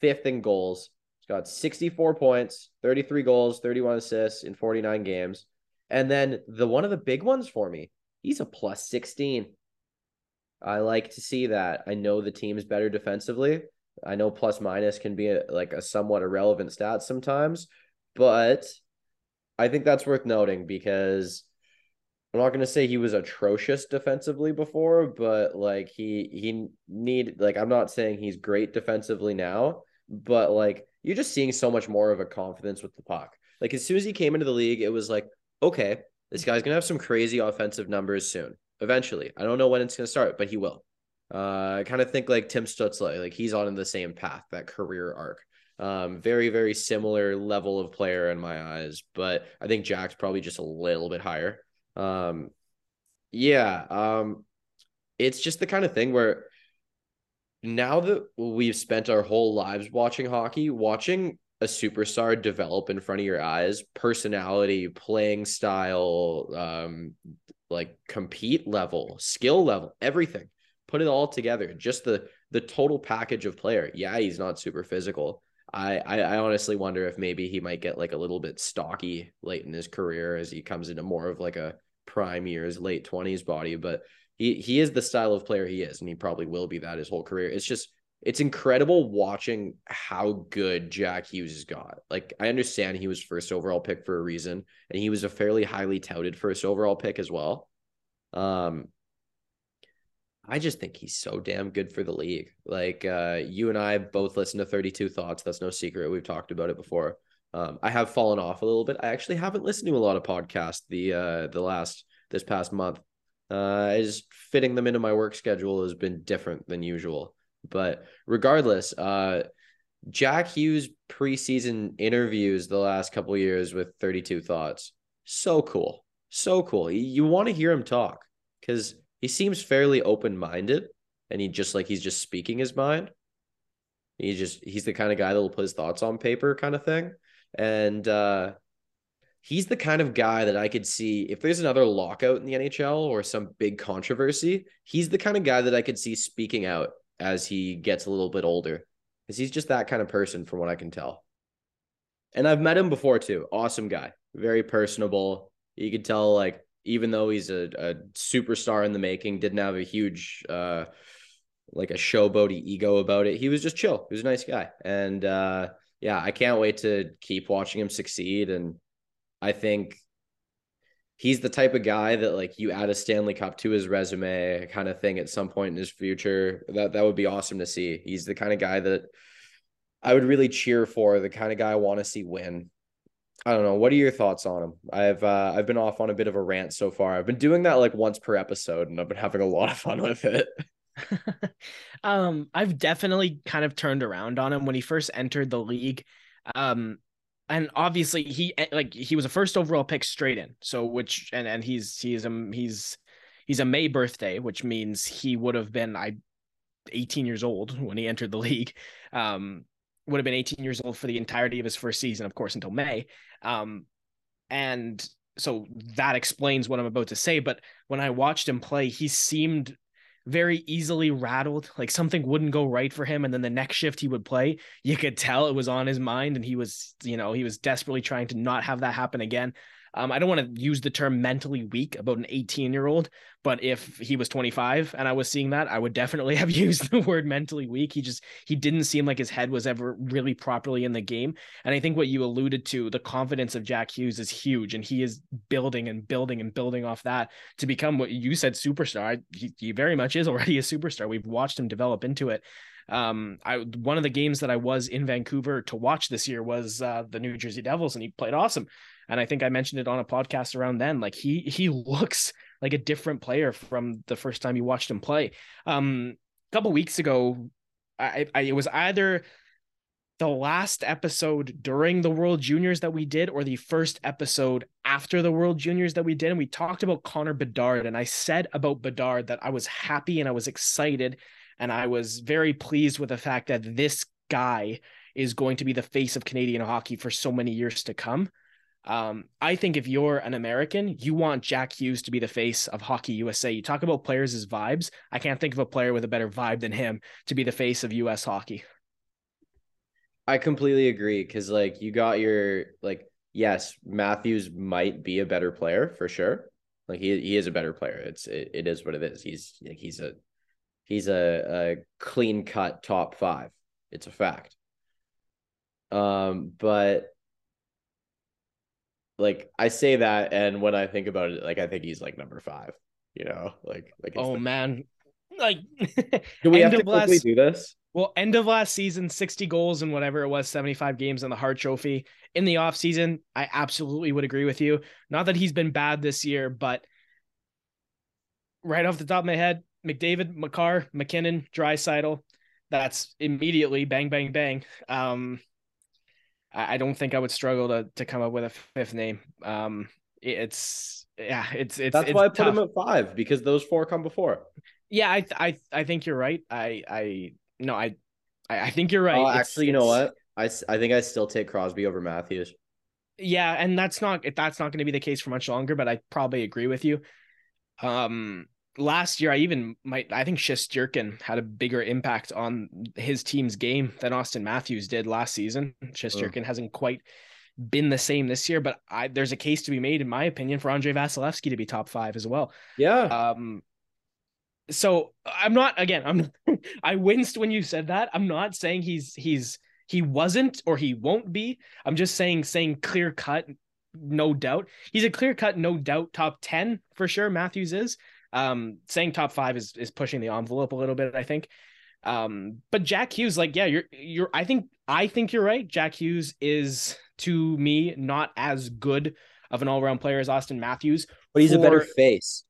fifth in goals. He's got 64 points, 33 goals, 31 assists in 49 games. And then the one of the big ones for me, he's a plus 16. I like to see that. I know the team's better defensively, I know plus minus can be a, like a somewhat irrelevant stat sometimes, but I think that's worth noting because I'm not going to say he was atrocious defensively before, but like he he need like I'm not saying he's great defensively now, but like you're just seeing so much more of a confidence with the puck. Like as soon as he came into the league, it was like, okay, this guy's to have some crazy offensive numbers soon. Eventually. I don't know when it's to start, but he will. Uh, I kind of think like Tim Stützle, like he's on the same path, that career arc. Um, very, very similar level of player in my eyes, but I think Jack's probably just a little bit higher. Um, yeah, um, it's just the kind of thing where now that we've spent our whole lives watching hockey, watching a superstar develop in front of your eyes, personality, playing style, um, like compete level, skill level, everything put it all together, just the the total package of player. Yeah, he's not super physical. I, I, I honestly wonder if maybe he might get like a little bit stocky late in his career as he comes into more of like a prime years, late twenties body, but he he is the style of player he is, and he probably will be that his whole career. It's just it's incredible watching how good Jack Hughes has got. Like I understand he was first overall pick for a reason, and he was a fairly highly touted first overall pick as well. Um, I just think he's so damn good for the league. Like uh, you and I both listen to 32 Thoughts. That's no secret. We've talked about it before. Um, I have fallen off a little bit. I actually haven't listened to a lot of podcasts the uh, the last this past month. Uh, is fitting them into my work schedule has been different than usual. But regardless, uh, Jack Hughes preseason interviews the last couple years with 32 Thoughts. So cool. So cool. You, want to hear him talk because he seems fairly open minded and he just like he's just speaking his mind. He just he's the kind of guy that will put his thoughts on paper kind of thing. And uh he's the kind of guy that I could see if there's another lockout in the NHL or some big controversy, he's the kind of guy that I could see speaking out as he gets a little bit older. Because he's just that kind of person from what I can tell. And I've met him before too. Awesome guy. Very personable. You could tell like even though he's a, a superstar in the making, didn't have a huge uh like a showboaty ego about it. He was just chill. He was a nice guy. And uh yeah, I can't wait to keep watching him succeed. And I think he's the type of guy that like you add a Stanley Cup to his resume kind of thing at some point in his future. That that would be awesome to see. He's the kind of guy that I would really cheer for, the kind of guy I want to see win. I don't know. What are your thoughts on him? I've uh, I've been off on a bit of a rant so far. I've been doing that like once per episode, and I've been having a lot of fun with it. <laughs> <laughs> um, I've definitely kind of turned around on him when he first entered the league. Um, and obviously he eh, like he was a first overall pick straight in. So which and and he's he's um he's he's a May birthday, which means he would have been I 18 years old when he entered the <laughs> league. Um, would have been 18 years old for the entirety of his first season, of course, until May. Um, and so that explains what I'm about to say. But when I watched him play, he seemed very easily rattled. Like something wouldn't go right for him. And then the next shift he would play, you could tell it was on his mind. And he was, you know, he was desperately trying to not have that happen again. Um, I don't want to use the term mentally weak about an 18 year old, but if he was 25 and I was seeing that, I would definitely <laughs> have used the word mentally weak. He just, he didn't seem like his head was ever really properly in the game. And I think what you alluded to, the confidence of Jack Hughes is huge. And he is building and building and building off that to become what you said superstar. He, he very much is already a superstar. We've watched him develop into it um i one of the games that i was in vancouver to watch this year was uh the new jersey devils and he played awesome and I think I mentioned it on a podcast around then. Like he he <laughs> looks like a different player from the first time you watched him play. Um, a couple weeks ago, I, I it was either the last episode during the World Juniors that we did, or the first episode after the World Juniors that we did, and we talked about Connor Bedard. And I said about Bedard that I was happy and I was excited, and I was very pleased with the fact that this guy is going to be the face of Canadian hockey for so many years to come. Um, I think if you're an American, you want Jack Hughes to be the face of Hockey USA. You talk about players as vibes. I can't think of a player with a better vibe than him to be the face of US hockey. I completely agree because like you got your like yes, Matthews might be a better player for sure. Like he he is a better player. It's it, it is what it is. He's like he's a he's a, a clean cut top five. It's a fact. Um, but like I say that, and when I think about it, like I think he's like number five. You know, like like. Oh the... man, like. <laughs> do we have to quickly last... do this? Well, end of last season, 60 goals and whatever it was, 75 games in the Hart Trophy. In the offseason, I absolutely would agree with you. Not that he's been bad this year, but right off the top of my head, McDavid, Makar, MacKinnon, Draisaitl. That's immediately bang, bang, bang. Um, I don't think I would struggle to to come up with a fifth name. Um, it's yeah, it's it's that's it's why I put him at five because those four come before. Yeah, I I I think you're right. I I no, I I think you're right. Uh, actually, you know what? I I think I still take Crosby over Matthews. Yeah, and that's not that's not going to be the case for much longer. But I probably agree with you. Um, last year I even might I think Shesterkin had a bigger impact on his team's game than Auston Matthews did last season. Shesterkin oh. hasn't quite been the same this year, but I there's a case to be made, in my opinion, for Andre Vasilevskiy to be top five as well. Yeah. Um, so I'm not again. I'm <laughs> I winced when you said that. I'm not saying he's he's he wasn't or he won't be. I'm just saying saying clear cut, no doubt. He's a clear cut, no doubt top ten for sure. Matthews is. Um, saying top five is is pushing the envelope a little bit. I think. Um, but Jack Hughes, like, yeah, you're you're. I think I think you're right. Jack Hughes is to me not as good of an all around player as Auston Matthews, but he's for, a better face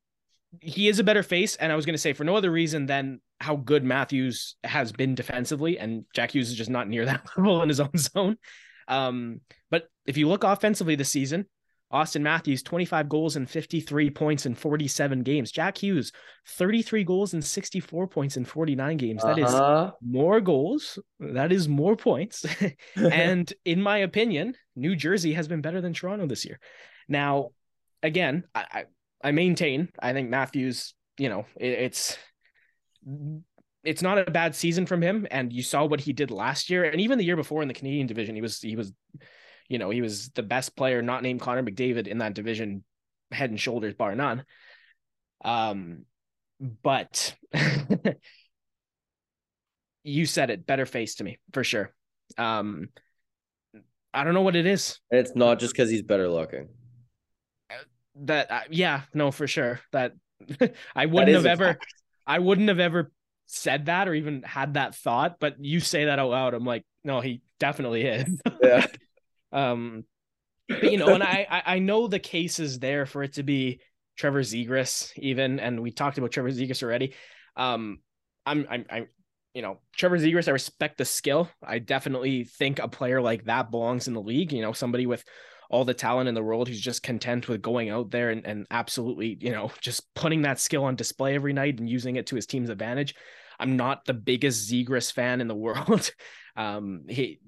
he is a better face. And I was going to say for no other reason than how good Matthews has been defensively, and Jack Hughes is just not near <laughs> that level in his own zone. Um, but if you look offensively this season, Auston Matthews, 25 goals and 53 points in 47 games. Jack Hughes, 33 goals and 64 points in 49 games. That uh-huh. is more goals. That is more points. <laughs> and in my opinion, New Jersey has been better than Toronto this year. Now, again, I, I maintain. I think Matthews, you know, it, it's it's not a bad season from him, and you saw what he did last year, and even the year before in the Canadian division, he was he was, you know, he was the best player, not named Connor McDavid in that division, head and shoulders, bar none. Um, but <laughs> you said it, better face to me for sure. Um, I don't know what it is. It's not just because he's better looking that uh, yeah no for sure that <laughs> i wouldn't have ever fact. i wouldn't have ever said that or even had that thought but you say that out loud i'm like no he definitely is yeah <laughs> um but, you know and I, I know the case is there for it to be trevor zegras even and we talked about trevor zegras already um i'm i'm, I'm you know, Trevor Zegras, I respect the skill. I definitely think a player like that belongs in the league. You know, somebody with all the talent in the world who's just content with going out there and, and absolutely, you know, just putting that skill on display every night and using it to his team's advantage. I'm not the biggest Zegras fan in the <laughs> world. um, he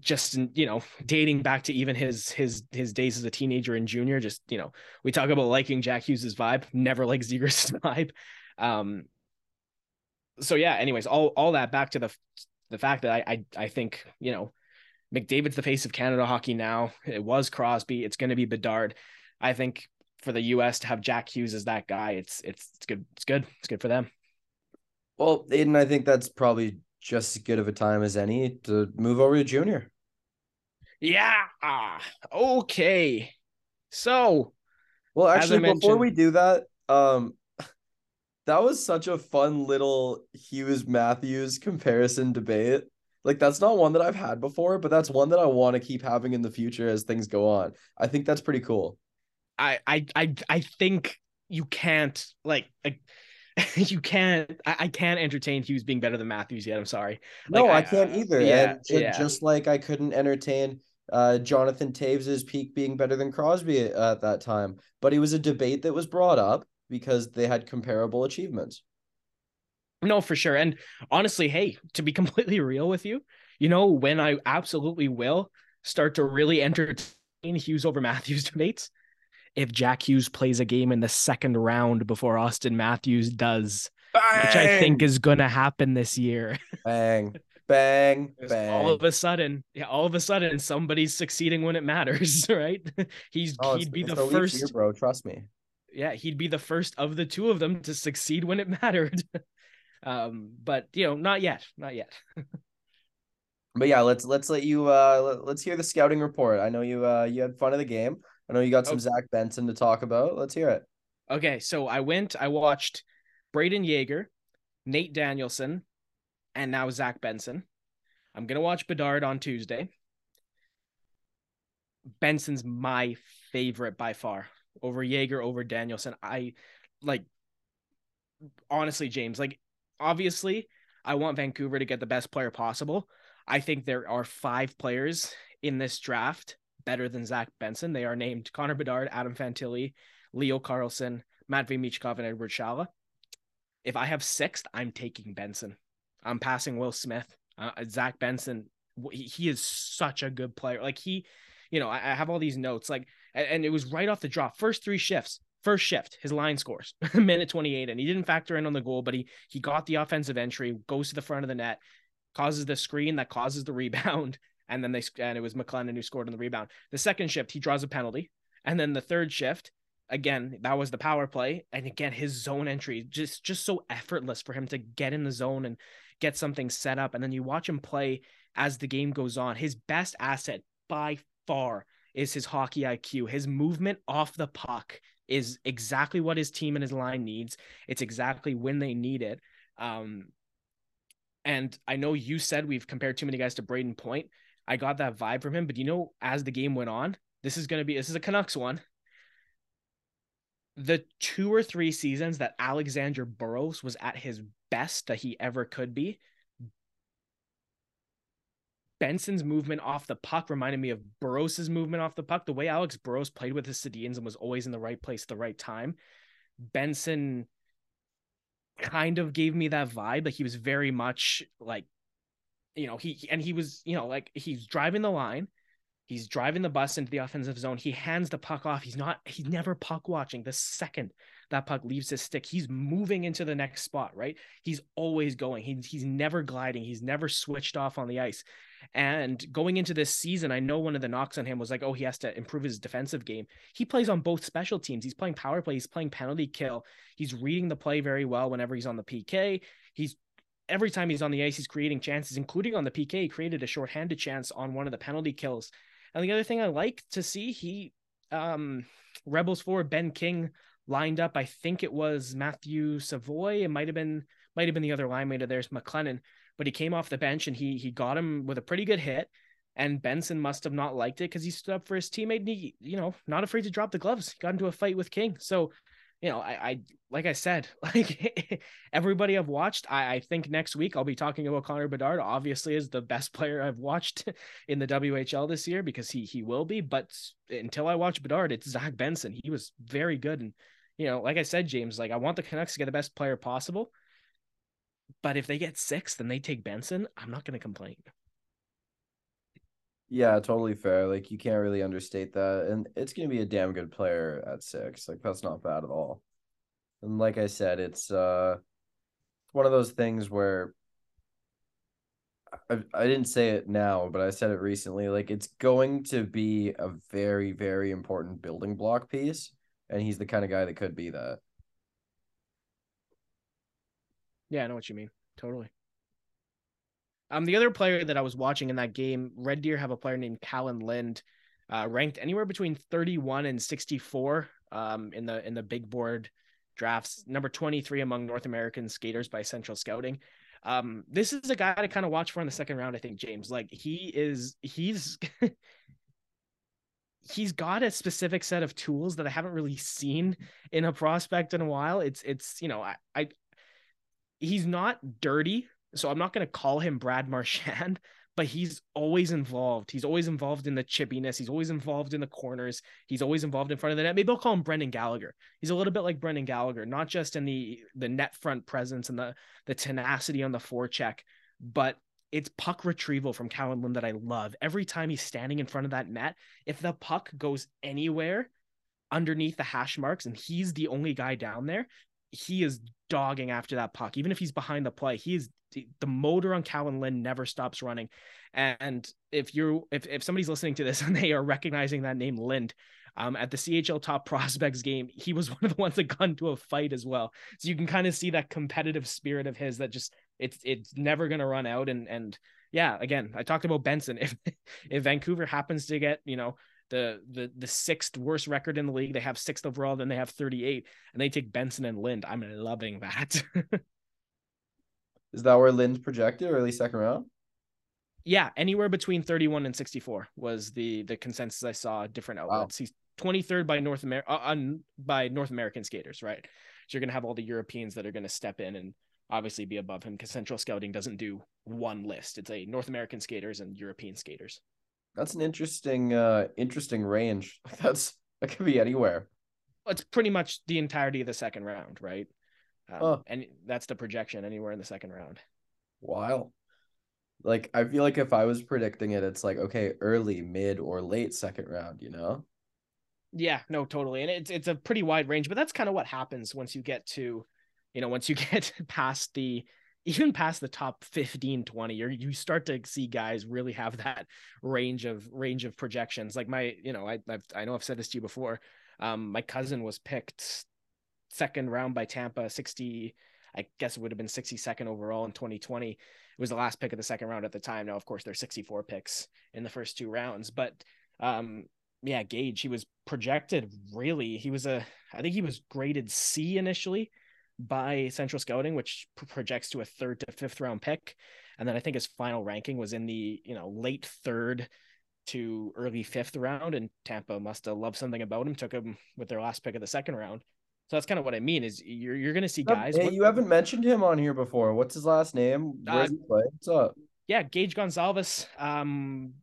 just you know dating back to even his his his days as a teenager and junior just you know we talk about liking jack hughes's vibe never like zegras' <laughs> vibe um so yeah anyways all all that back to the the fact that i i, I think you know McDavid's the face of Canada hockey now. It was Crosby. It's going to be Bedard. I think for the U.S. to have Jack Hughes as that guy, it's it's it's good. It's good. It's good for them. Well, Aidan, I think that's probably just as good of a time as any to move over to junior. Yeah. Okay. So, well, actually, before we do that, um, that was such a fun little Hughes Matthews comparison debate. Like that's not one that I've had before, but that's one that I want to keep having in the future as things go on. I think that's pretty cool. I I I I think you can't like, like <laughs> you can't I, I, can't entertain Hughes being better than Matthews yet. I'm sorry. Like, no, I, I, can't either. Yeah, and just, yeah. just like I couldn't entertain uh, Jonathan Toews's peak being better than Crosby at that time. But it was a debate that was brought up because they had comparable achievements. No, for sure. And honestly, hey, to be <laughs> completely real with you, you know, when I absolutely will start to really entertain Hughes over Matthews <laughs> debates, if Jack Hughes plays a game in the second round before Auston Matthews does, bang! which I think is going to happen this year. <laughs> Bang, bang, bang. All of a sudden, yeah, all of a sudden, somebody's succeeding when it matters, <laughs> right? <laughs> He's oh, he'd be the, first, year, bro. Trust me. Yeah, he'd be the first of the two of them to succeed when it mattered. Um, but you know, not yet, not yet. but yeah, let's let's let you uh let, us hear the scouting report. I know you uh you had fun of the game. I know you got some oh. Zach Benson to talk about. Let's hear it. Okay, so I went, I watched Braden Yager, Nate Danielson, and now Zach Benson. I'm gonna watch Bedard on Tuesday. Benson's my favorite by far over Yager, over Danielson. I like honestly, James, like obviously, I want Vancouver to get the best player possible. I think there are five players in this draft better than Zach Benson. They are named Connor Bedard, Adam Fantilli, Leo Carlsson, Matvey Michkov, and Edward Sale. If I have sixth, I'm taking Benson. I'm passing Will Smith. Uh, Zach Benson, he is such a good player. Like he, you know, I, I have all these notes. Like, and, and it was right off the drop. First three shifts, first shift, his line scores <laughs> minute 28, and he didn't factor in on the goal, but he he got the offensive entry, goes to the front of the net, causes the screen that causes the rebound, and then they and it was McClennon who scored on the rebound. The second shift, he draws a penalty, and then the third shift, again, that was the power play, and again his zone entry just just so effortless for him to get in the zone and get something set up, and then you watch him play as the game goes on. His best asset by far is his hockey IQ. His movement off the puck is exactly what his team and his line needs. It's exactly when they need it. Um, and I know you said we've compared too many guys to Brayden Point. I got that vibe from him, but you know, as the game went on, this is going to be this is a Canucks one. The two or three seasons that Alexander Burrows was at his best that he ever could be, Benson's movement off the puck reminded me of Burrows' movement off the puck. The way Alex Burrows played with his Sedins and was always in the right place at the right time. Benson kind of gave me that vibe. Like he was very much like, you know, he and he was, you know, like he's driving the line. He's driving the bus into the offensive zone. He hands the puck off. He's not, he's never puck watching. The second that puck leaves his stick, he's moving into the next spot, right? He's always going. He's he's never gliding. He's never switched off on the ice. And going into this season, I know one of the knocks on him was like, oh, he has to improve his defensive game. He plays on both special teams. He's playing power play, he's playing penalty kill. He's reading the play very well whenever he's on the PK. He's every time he's on the ice, he's creating chances, including on the PK. He created a shorthanded chance on one of the penalty kills. And the other thing I like to see, he um Rebels forward Ben King lined up. I think it was Matthew Savoie. It might have been might have been the other line mate of theirs, McClennon but he came off the bench and he he got him with a pretty good hit. And Benson must have not liked it because he stood up for his teammate and he, you know, not afraid to drop the gloves. He got into a fight with King. So, you know, I, I like I said, <laughs> like everybody I've watched, I, I think next week I'll be talking about Connor Bedard. Obviously, is the best <laughs> player I've watched <laughs> in the WHL this year because he he will be. But until I watch Bedard, it's Zach Benson. He was very good, and you know, like I said, James, like I want the Canucks to get the best player possible. But if they get six, then they take Benson. I'm not going to complain. Yeah, totally fair. Like you can't really understate that, and it's to be a damn good player at six. Like that's not bad at all. And like I said, it's uh, one of those things where I, I didn't say it now, but I said it recently. Like it's going to be a very, very important building block piece, and he's the kind of guy that could be that. Yeah, I know what you mean. Totally. Um, the other player that I was watching in that game, Red Deer have a player named Kalan Lind, uh, ranked anywhere between 31 and 64 um, in the in the big board drafts, number 23 among North American skaters by Central Scouting. Um, this is a guy to kind of watch for in the second round, I think, James. Like he is he's <laughs> he's got a specific set of tools that I haven't really seen in a prospect in a while. It's it's you know, I I he's not dirty, so I'm not going to call him Brad Marchand, <laughs> but he's always involved. He's always involved in the chippiness. He's always involved in the corners. He's always involved in front of the net. Maybe I'll call him Brendan Gallagher. He's a little bit like Brendan Gallagher, not just in the the net front presence and the the tenacity on the forecheck, but it's puck retrieval from Kalan Lind that I love. Every time he's standing in front of that net, if the puck goes anywhere underneath the hash marks and he's the only guy down there, he is dogging after that puck. Even if he's behind the play, he is the motor on Kalan Lind never stops running. And if you're if, if somebody's listening to this <laughs> and they are recognizing that name Lind, um, at the CHL Top <laughs> Prospects game, he was <laughs> one of the ones that got into a fight as well. So you can kind of see that competitive spirit of his that just it's it's never gonna run out. And and yeah, again, I talked about Benson. If if Vancouver happens to get you know the the the sixth worst record in the league. They have sixth overall, then they have 38, and they take Benson and Lind. I'm loving that. <laughs> Is that where Lind projected, early second round? Yeah, anywhere between 31 and 64 was the the consensus I saw. Different outlets. Wow. He's 23rd by North America uh, on by North American skaters, right? So you're gonna have all the Europeans that are gonna step in and obviously be above him because Central Scouting doesn't do one list. It's a North American skaters and European skaters. That's an interesting uh interesting range. <laughs> That's that could be anywhere. It's pretty much the entirety of the second round, right? Um, oh. and that's the projection anywhere in the second round. Wow. Like I feel like if I was predicting it, it's like okay, early, mid, or late second round, you know? Yeah, no, totally. And it's it's a pretty wide range, but that's kind of what happens once you get to, you know, once you <laughs> get past the even past the top 15 20 you you start to see guys really have that range of range of projections. Like my you know i I've, i know i've said this to you before. Um my cousin was picked second round by tampa 60 i guess it would have been 62nd overall in 2020 it was the last pick of the second round at the time. Now of course there's 64 picks in the first two rounds but um yeah gage he was projected really he was a i think he was graded c initially by Central Scouting, which projects to a third to fifth round pick. And then I think his final ranking was in the, you know, late third to early fifth round. And Tampa must have loved something about him, took him with their last pick of the second round. So that's kind of what I mean is you're you're gonna see guys. Hey, you haven't mentioned him on here before. What's his last name? Where does uh, he play? What's up? Yeah, Gage Goncalves. Um,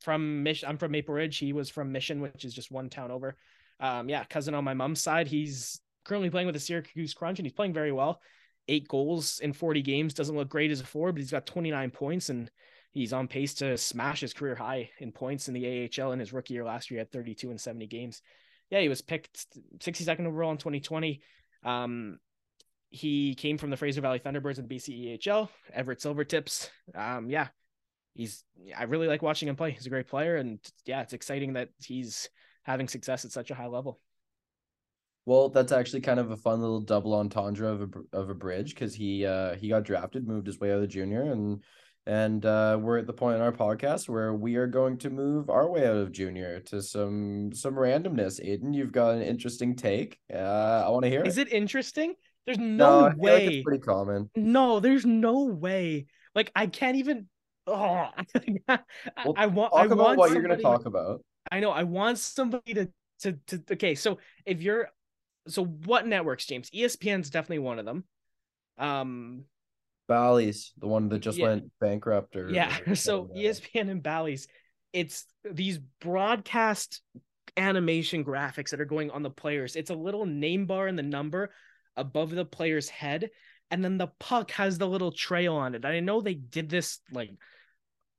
from Mission. I'm from Maple Ridge. He was from Mission, which is just one town over. Um, yeah, cousin on my mom's side. He's currently playing with the Syracuse Crunch, and he's playing very well. Eight goals in 40 games doesn't look great as a forward, but he's got 29 points and he's on pace to smash his career high in points in the AHL in his rookie year last year at 32 and 70 games. Yeah, he was picked 62nd overall in 2020. Um, he came from the Fraser Valley Thunderbirds in BCEHL, Everett Silvertips. Um, yeah, he's I really like watching him play. He's a great player, and yeah, it's exciting that he's having success at such a high level. Well, that's actually kind of a fun little double entendre of a of a bridge because he uh he got drafted, moved his way out of junior, and and uh, we're at the point in our podcast where we are going to move our way out of junior to some some randomness. Aidan, you've got an interesting take. Uh, I want to hear. Is it. it interesting? There's no, no way. Like it's pretty common. No, there's no way. Like I can't even. Oh, <laughs> I, well, I want. Talk I about want what somebody, you're going to talk about. I know. I want somebody to to to. Okay, so if you're so what networks, James? ESPN's definitely one of them. Um Bally's, the one that just yeah. went bankrupt or Yeah. Or <laughs> so ESPN and Bally's, it's these broadcast animation graphics that are going on the players. It's a little name bar and the number above the player's head and then the puck has the little trail on it. I know they did this like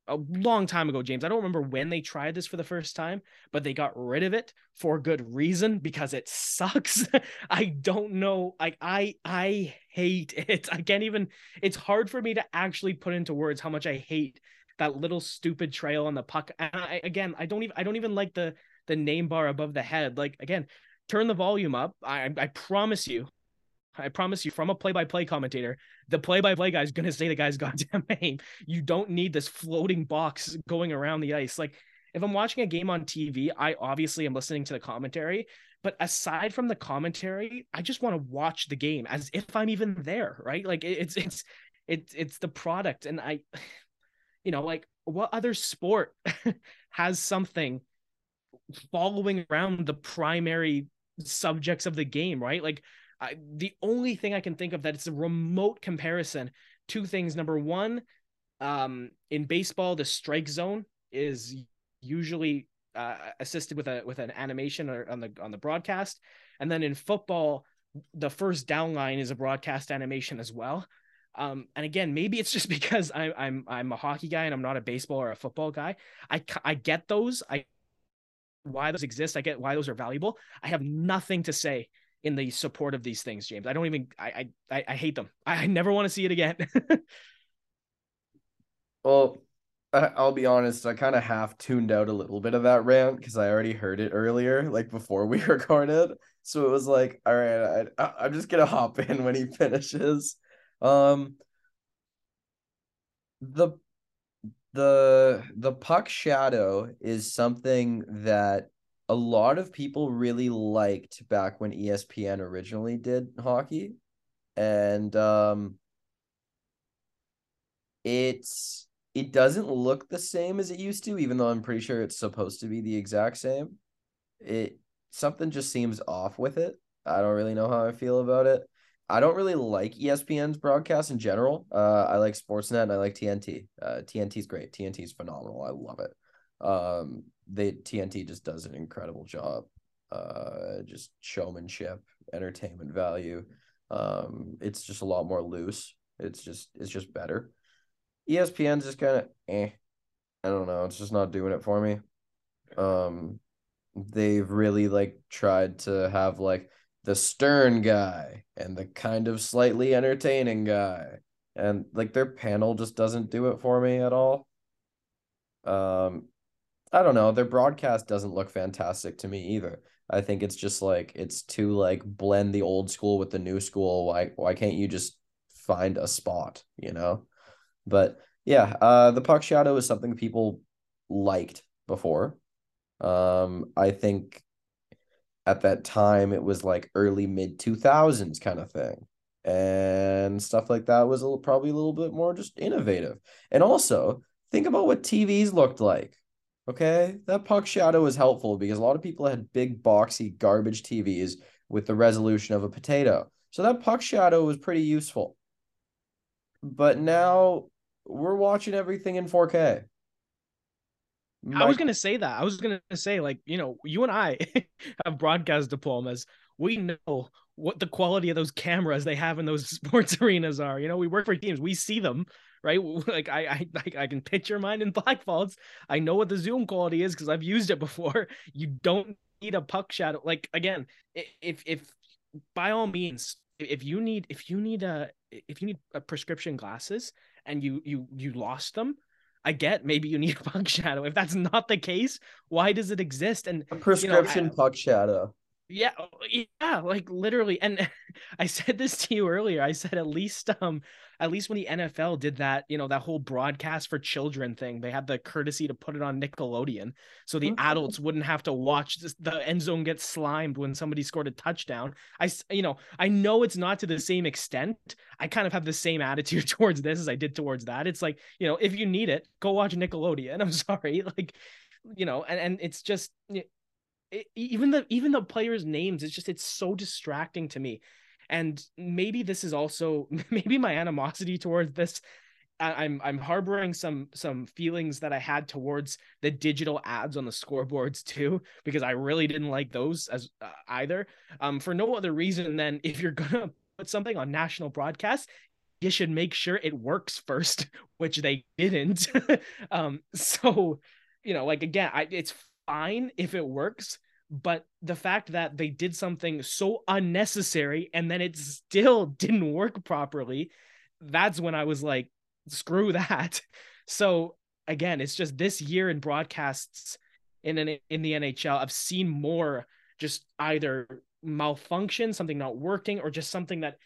a long time ago, James. I don't remember when they tried this for the first time, but they got rid of it for good reason because it sucks. <laughs> I don't know. Like I I hate it. I can't even it's hard for me to actually put into words how much I hate that little stupid trail on the puck. And I, again, I don't even I don't even like the the name bar above the head. Like again, turn the volume up. I I promise you I promise you, from a play-by-play commentator, the play-by-play guy is gonna say the guy's <laughs> goddamn name. You don't need this floating box going around the ice. Like if I'm watching a game on TV, I obviously am listening to the commentary. But aside from the commentary, I just want to watch the game as if I'm even there, right? Like it's it's it's it's the product, and I, <sighs> you know, like what other sport <laughs> has something following around the primary subjects of the game, right? Like I, the only thing I can think of that it's a remote comparison. Two things. Number one, um, in baseball, the strike zone is usually uh, assisted with a with an animation or on the on the broadcast, and then in football, the first down line is a broadcast animation as well. Um, and again, maybe it's <laughs> just because I, I'm I'm a hockey guy and I'm not a baseball or a football guy. I I get those. I why those exist. I get why those are valuable. I have nothing to say in the support of these things, James. I don't even I I I hate them. <laughs> I never want to see it again. <laughs> well, I'll be honest, I kind of half tuned out a little bit of that rant because I already heard it earlier, like before we <laughs> recorded. So it was like, all right, I, I'm just gonna hop in when he finishes. Um, the the the puck shadow is something that a lot of people really liked back when ESPN originally did hockey. And um it's it doesn't look the same as it used to, even though I'm pretty sure it's supposed to be the exact same. It something just seems off with it. I don't really know how I feel about it. I don't really like ESPN's broadcast in general. Uh, I like Sportsnet and I like TNT. Uh, TNT's great. TNT's phenomenal. I love it. Um, they TNT just does an incredible job. Uh, just showmanship, entertainment value. Um, it's just a lot more loose. It's just it's just better. ESPN's just kind of eh. I don't know. It's just not doing it for me. Um, they've really like tried to have like the stern guy and the kind of slightly entertaining guy, and like their panel just doesn't do it for me at all. Um, I don't know. Their broadcast doesn't look fantastic to me either. I think it's just like it's too like blend the old school with the new school. Why why can't you just find a spot, you know? But yeah, uh the puck shadow is something people liked before. Um I think at that time it was like early mid 2000s kind of thing and stuff like that was a little, probably a little bit more just innovative and also think about what tvs looked like okay that puck shadow is helpful because a lot of people had big boxy garbage tvs with the resolution of a potato so that puck shadow was pretty useful but now we're watching everything in 4k I was gonna say that. I was gonna say, like, you know, you and I <laughs> have broadcast diplomas. We know what the quality of those cameras they have in those <laughs> sports arenas are. You know, we work for teams. We see them, right? <laughs> Like I I like I can picture mine in Blackfalds. I know what the zoom quality is because I've used it before. <laughs> You don't need a puck shadow. Like again, if if by all means, if you need if you need a if you need a prescription glasses and you you you lost them I get maybe you need a <laughs> puck shadow. If that's not the case, why does it exist? And a prescription you know, I, puck shadow. Yeah, oh, yeah, like literally. And <laughs> I said this to you earlier. I said at least um at least when the NFL did that, you know, that whole broadcast for children thing, they had the courtesy to put it on Nickelodeon. So the mm-hmm. adults wouldn't have to watch this, the end zone get slimed when somebody scored a touchdown. I, you know, I know it's not to the same extent. I kind of have the same attitude <laughs> towards this as I did towards that. It's like, you know, if you need it, go watch Nickelodeon. <laughs> I'm sorry. Like, you know, and, and it's just, it, even the even the players' names, it's just it's so distracting to me. And maybe this is also <laughs> maybe my animosity towards this I'm I'm harboring some some feelings that I had towards the digital ads on the scoreboards <laughs> too because I really didn't like those as uh, either. Um for no other reason than if you're <laughs> to put something on national broadcast you should make sure it works first which they didn't. Um so you know like again I it's fine if it works but the fact that they did something so unnecessary and then it still <laughs> didn't work properly that's when i was like screw that. <laughs> So again it's just this year in broadcasts in an, in the nhl i've seen more just either malfunction something not working or just something that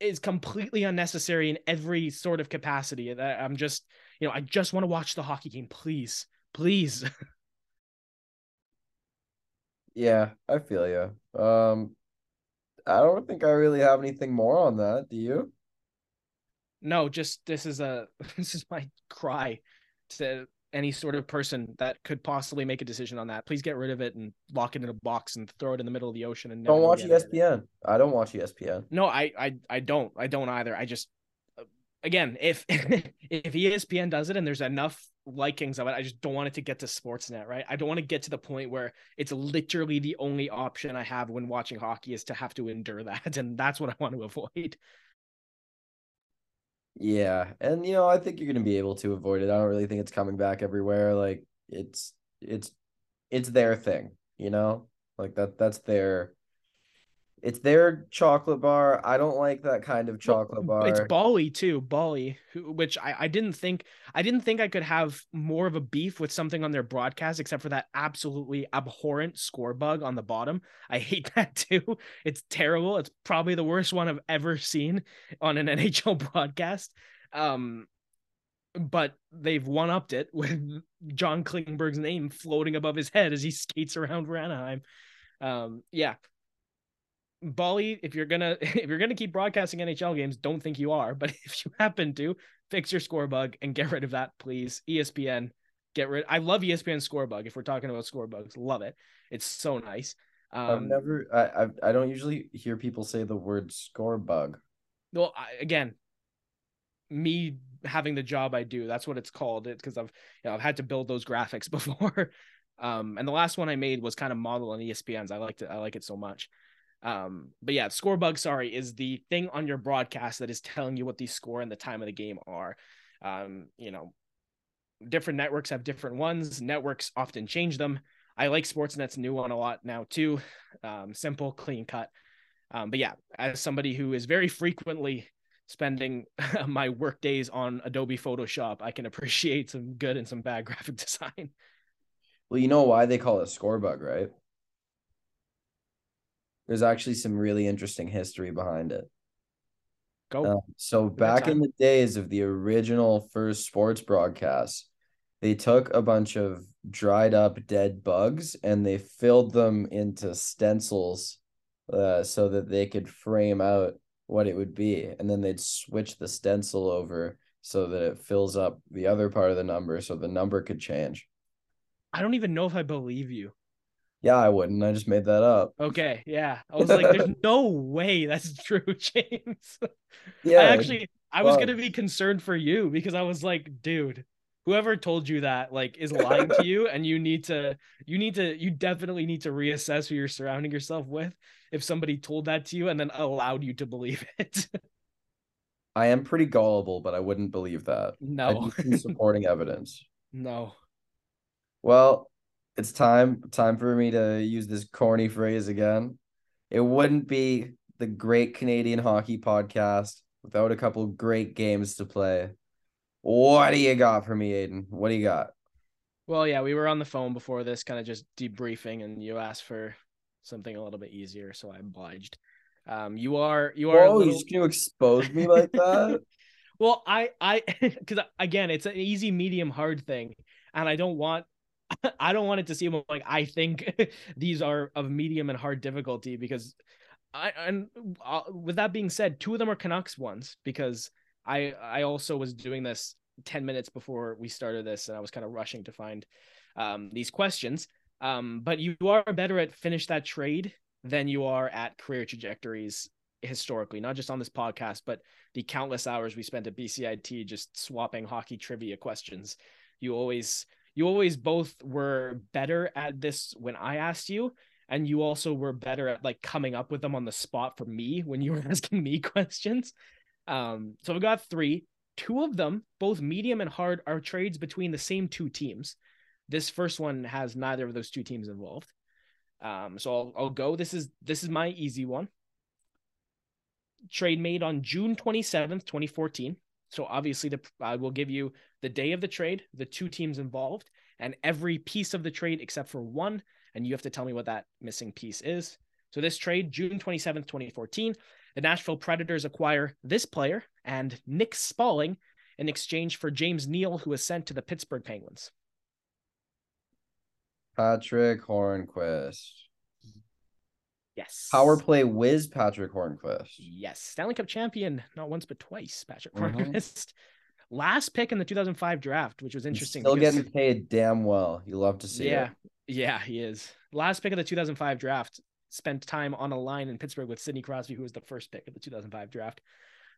is completely unnecessary in every sort of capacity i'm just you know i just want to watch the hockey game please please <laughs> Yeah, I feel you. Um, I don't think I really have anything more on that. Do you? No, just this is a <laughs> this is my cry to any sort of person that could possibly make a decision on that. Please get rid of it and lock it in a box and throw it in the middle of the ocean and don't watch ESPN. It. I don't watch ESPN. No, I I I don't. I don't either. I just again, if <laughs> if ESPN does it and there's enough likings of it, I just don't want it to get to Sportsnet, right? I don't want to get to the point where it's literally the only option I have when watching hockey is to have to endure <laughs> that, and that's what I want to avoid. Yeah, and you know, I think you're going to be able to avoid it. I don't really think it's coming back everywhere. Like it's it's it's their thing, you know? Like that that's their it's their chocolate bar. I don't like that kind of chocolate bar. It's Bally too, Bally, which I, I didn't think I didn't think I could have more of a beef with something on their broadcast except for that absolutely abhorrent score bug on the bottom. I hate <laughs> that too. It's terrible. It's probably the worst one I've ever seen on an <laughs> NHL broadcast. Um, but they've one upped it with John Klingberg's name floating above his head as he skates around Anaheim. Um, yeah, Bally, if you're gonna <laughs> if you're gonna keep broadcasting NHL games, don't think you are, but <laughs> if you happen to, fix your score bug and get rid of that, please. ESPN, get rid. I love ESPN score bug. If we're talking about score bugs, love it. It's so nice. Um, I've never. I I've, I don't usually hear people say the word score bug. Well, I, again, me having the job I do, that's what it's called. It because I've you know I've had to build those graphics <laughs> before. Um, and the last one I made was kind of modeled on ESPN's. I liked it. I like it so much. Um, but yeah, score bug, sorry, is the thing on your broadcast that is telling you what the score and the time of the game are. Um, you know, different networks have different ones. Networks often change them. I like Sportsnet's new one a lot now too. Um, simple, clean cut. Um, but yeah, as somebody who is very frequently spending <laughs> my work days on Adobe Photoshop, I can appreciate some good and some bad <laughs> graphic design. Well, you know why they call it score bug, right? There's actually some really interesting history behind it. Go. Um, so back in the days of the original first sports broadcast, they took a bunch of dried up dead bugs and they filled them into stencils uh, so that they could frame out what it would be. And then they'd switch the stencil over so that it fills up the other part of the number so the number could change. I don't even know if I believe you. Yeah, I wouldn't. I just made that up. Okay, yeah. I was like, there's <laughs> no way that's true, <laughs> James. Yeah. I actually I was fuck. gonna be concerned for you because I was like, dude, whoever told you that like is lying to <laughs> you and you need to you need to you definitely need to reassess who you're surrounding yourself with if somebody told that to you and then allowed you to believe it. I am pretty gullible, but I wouldn't believe that. No. supporting evidence. No. Well, it's time time for me to use this corny phrase again. It wouldn't be the great Canadian hockey podcast without a couple great games to play. What do you got for me, Aidan? What do you got? Well, yeah, we were on the phone before this, kind of just debriefing, and you asked for something a little bit easier, so I obliged. Um, you are you are Whoa, little... you just gonna expose me like that? <laughs> well, I I <laughs> because again, it's an easy, medium, hard thing, and I don't want <laughs> I don't want it to seem like I think <laughs> these are of medium and hard difficulty because I and uh, with that being said, two of them are Canucks ones because I I also was doing this 10 minutes before we started this and I was kind of rushing to find um, these questions. Um, but you are better at finish that trade than you are at career trajectories historically, not just on this podcast, but the countless hours we spent at BCIT just swapping hockey trivia questions. You always you always both were better at this when I asked you, and you also were better at like coming up with them on the spot for me when you were <laughs> asking me questions. Um, so we got three. Two of them, both medium and hard, are trades between the same two teams. This first one has neither of those two teams involved. Um, so I'll, I'll go. This is this is my easy one. Trade made on June 27th, 2014. So obviously the I will give you the day of the trade, the two teams involved, and every piece of the trade except for one, and you have to tell me what that missing piece is. So this trade, June 27th, 2014, the Nashville Predators acquire this player and Nick Spaling in exchange for James Neal, who was sent to the Pittsburgh Penguins. Patrick Hornqvist. Yes. Power play whiz Patrick Hornqvist. Yes. Stanley Cup champion, not once but twice, Patrick Mhm. Hornqvist. Last pick in the 2005 draft, which was interesting. Still because- getting paid damn well. You love to see yeah, it. yeah, he is. Last pick of the 2005 draft spent time on a line in Pittsburgh with Sidney Crosby, who was the first pick of the 2005 draft.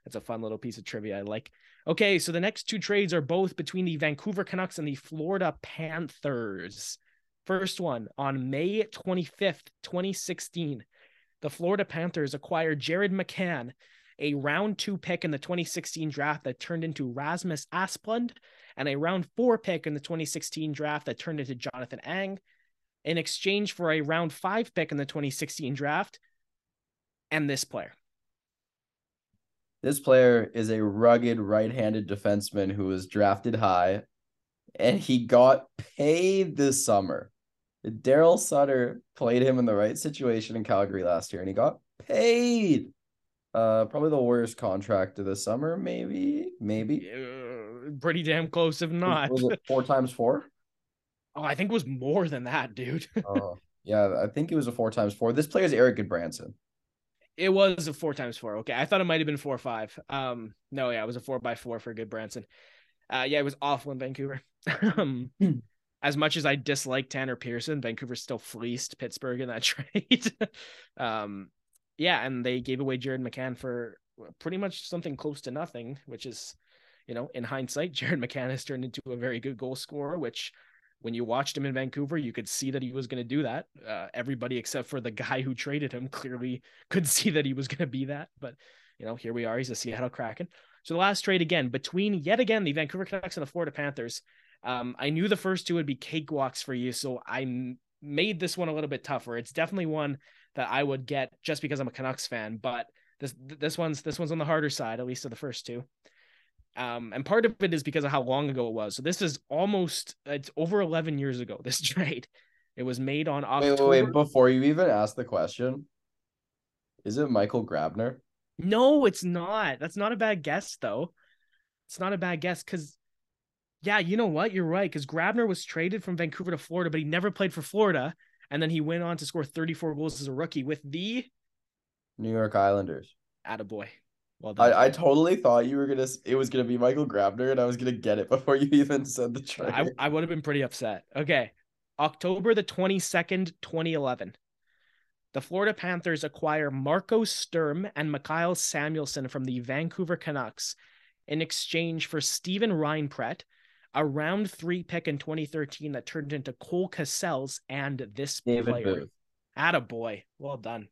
That's a fun little piece of trivia I like. Okay, so the next two trades are both between the Vancouver Canucks and the Florida Panthers. First one on May 25th, 2016. The Florida Panthers acquired Jared McCann, a round two pick in the 2016 draft that turned into Rasmus Asplund, and a round four pick in the 2016 draft that turned into Jonathan Ang, in exchange for a round five pick in the 2016 draft and this player. This player is a rugged right-handed defenseman who was drafted high, and he got paid this summer. Daryl Sutter played him in the right situation in Calgary last year, and he got paid. Uh, probably the worst contract of the summer, maybe, maybe. Uh, pretty damn close, if not. Was it <laughs> four times four? Oh, I think it was more than that, dude. <laughs> Oh, yeah, I think it was a four times four. This player is Erik Gudbranson. It was a four times four. Okay, I thought it might have been four or five. Um, no, yeah, it was a four by four for Gudbranson. Uh, yeah, it was awful in Vancouver. <laughs> um, Hmm. As much as I dislike Tanner Pearson, Vancouver still fleeced Pittsburgh in that <laughs> trade. um, yeah, and they gave away Jared McCann for pretty much something close to nothing, which is, you know, in hindsight, <laughs> Jared McCann has turned into a very good goal scorer, which when you watched him in Vancouver, you could see that he was going to do that. Uh, everybody except for the <laughs> guy who traded him clearly could see that he was going to be that. But, you know, here we are. He's a Seattle Kraken. So the last trade again between yet again the Vancouver Canucks and the Florida Panthers. Um, I knew the first two would be cakewalks for you, so I m- made this one a little bit tougher. It's definitely one that I would get just because I'm a Canucks fan, but This this one's this one's on the harder side, at least of the first two. Um, and part of it is because of how long ago it was. So this is almost it's over 11 years ago. <laughs> This trade, it was made on October. Wait, wait, wait. Before you even ask the question, is it Michael Grabner? No, it's not. That's not a bad guess, though. It's not a bad guess because, yeah, you know what? You're right. Because Grabner was traded from Vancouver to Florida, but he never played for Florida. And then he went on to score 34 goals as a rookie with the New York Islanders. Attaboy. Well done. I, I totally thought you were gonna it was gonna be Michael Grabner and I was gonna get it before you <laughs> even said the trade. I, I would have been pretty upset. Okay. October the 22nd, 2011. The Florida Panthers acquire Marco Sturm and Mikael Samuelsson from the Vancouver Canucks in exchange for Steven Reinprecht, a round three pick in 2013 that turned into Cole Cassels and this David player. Booth. Attaboy. Well done.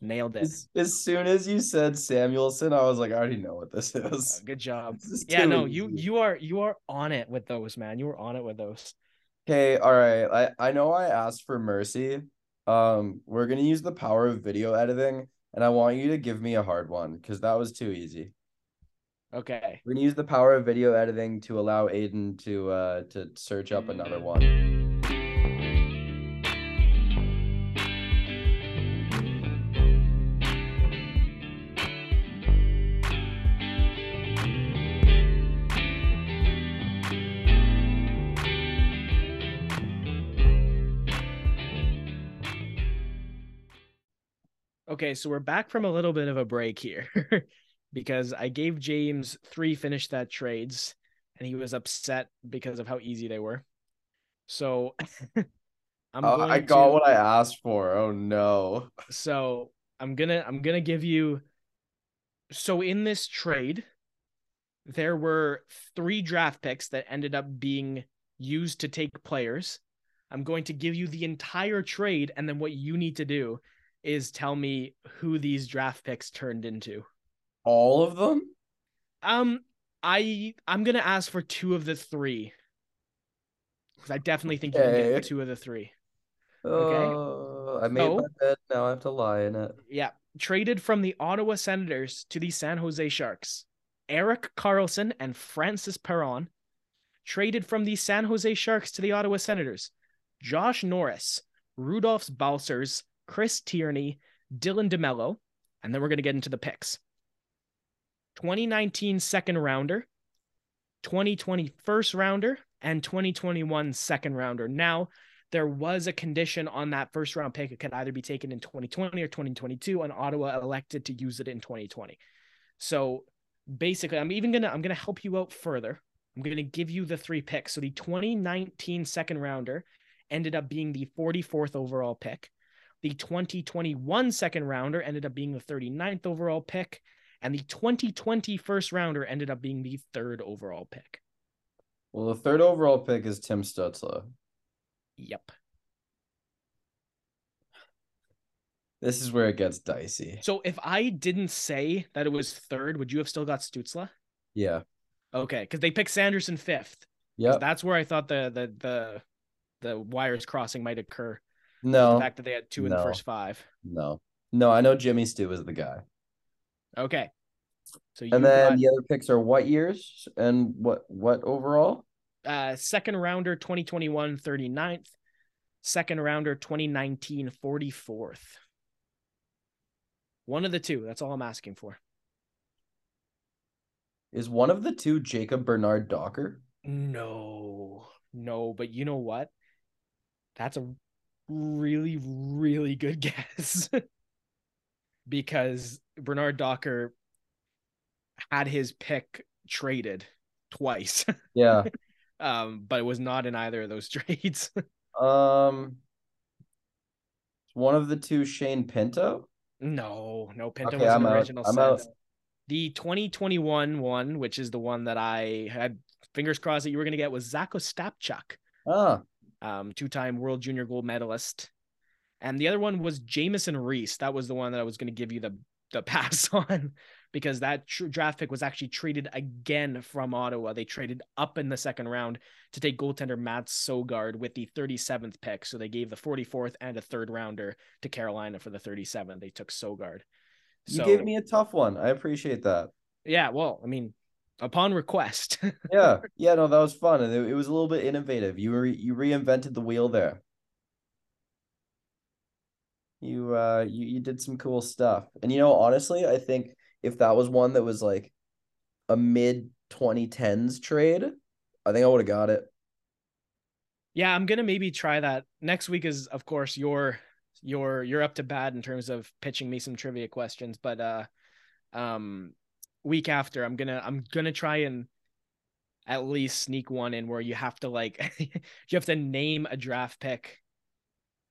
Nailed it. As, as soon as you said Samuelsson, I was like, I already know what this <laughs> is. Good job. Is Yeah, no, you you are you are on it with those, man. You were on it with those. Okay, all right. I, I know I asked for mercy. Um, we're gonna use the power of video editing, and I want you to give me a hard one because that was too easy. Okay. We're gonna use the power of video editing to allow Aidan to uh to search up another one. Okay, so we're back from a little bit of a break here <laughs> because I gave James three finish that trades and he was upset because of how easy they were. So <laughs> I'm Oh, I got to, what I asked for. Oh no. so I'm gonna I'm gonna give you so in this trade there were three draft picks that ended up being used to take players. I'm going to give you the entire trade and then what you need to do is tell me who these draft picks turned into. All of them? Um, I I'm gonna ask for two of the three because I definitely think you can get two of the three. Oh, I made So- my bed. Now I have to lie in it. Yeah, traded from the Ottawa Senators to the San Jose Sharks. Erik Karlsson and Francis Perron traded from the San Jose Sharks to the Ottawa Senators. Josh Norris, Rudolfs Balcers, Chris Tierney, Dylan DeMelo, and then we're going to get into the picks. 2019 second rounder, 2020 first rounder, and 2021 second rounder. Now, there was a condition on that first round pick. It could either be taken in 2020 or 2022, and Ottawa elected to use it in 2020. So basically, I'm even gonna I'm gonna help you out further. I'm gonna give you the three picks. So the 2019 second rounder ended up being the 44th overall pick. The 2021 second rounder ended up being the 39th overall pick. And the 2020 first rounder ended up being the third overall pick. Well, the third overall pick is Tim Stützle. Yep. This is where it gets dicey. So if I didn't say that it was third, would you have still got Stützle? Yeah. Okay, because they picked Sanderson fifth. Yeah. That's where I thought the the the the wires crossing might occur. No. The fact that they had two in the first five. No. No, I know Jimmy Stu is the guy. Okay. So you And then got the other picks are what years and what what overall? uh, second rounder 2021 39th, second rounder 2019 44th. One of the two. That's all I'm asking for. Is one of the two Jacob Bernard-Docker? No, no, but you know what? That's a really, really good <laughs> guess. Because Bernard-Docker had his pick traded twice. <laughs> Yeah. um, but it was not in either of those <laughs> trades. um one of the two Shane Pinto? no, no, Pinto Okay, was I'm an out. original I'm out. The 2021 one, which is the one that I had fingers crossed that you were going to get, was Zach Ostapchuk. Ah, um, two-time World Junior Gold medalist, and the other one was Jamieson Rees. That was the one that I was going to give you the the <laughs> pass on because that tr- draft pick was actually traded again from Ottawa. They traded up in the second round to take goaltender Mads Søgaard with the 37th pick. So they gave the 44th and a third rounder to Carolina for the 37th. They took Søgaard. You gave me a tough one. I appreciate that. yeah, well, I mean, upon request. <laughs> Yeah, yeah, no, that was fun, and it, it was a little bit innovative. You were you reinvented the wheel there. You uh you, you did some cool stuff. And you know, honestly, I think if that was one that was like a mid 2010s trade, I think I would have got it. yeah, I'm gonna maybe try that. Next week is of course your your you're up to bat in terms of pitching me some trivia questions, but uh um week after I'm gonna I'm gonna try and at least sneak one in where you have to like <laughs> you have to name a draft pick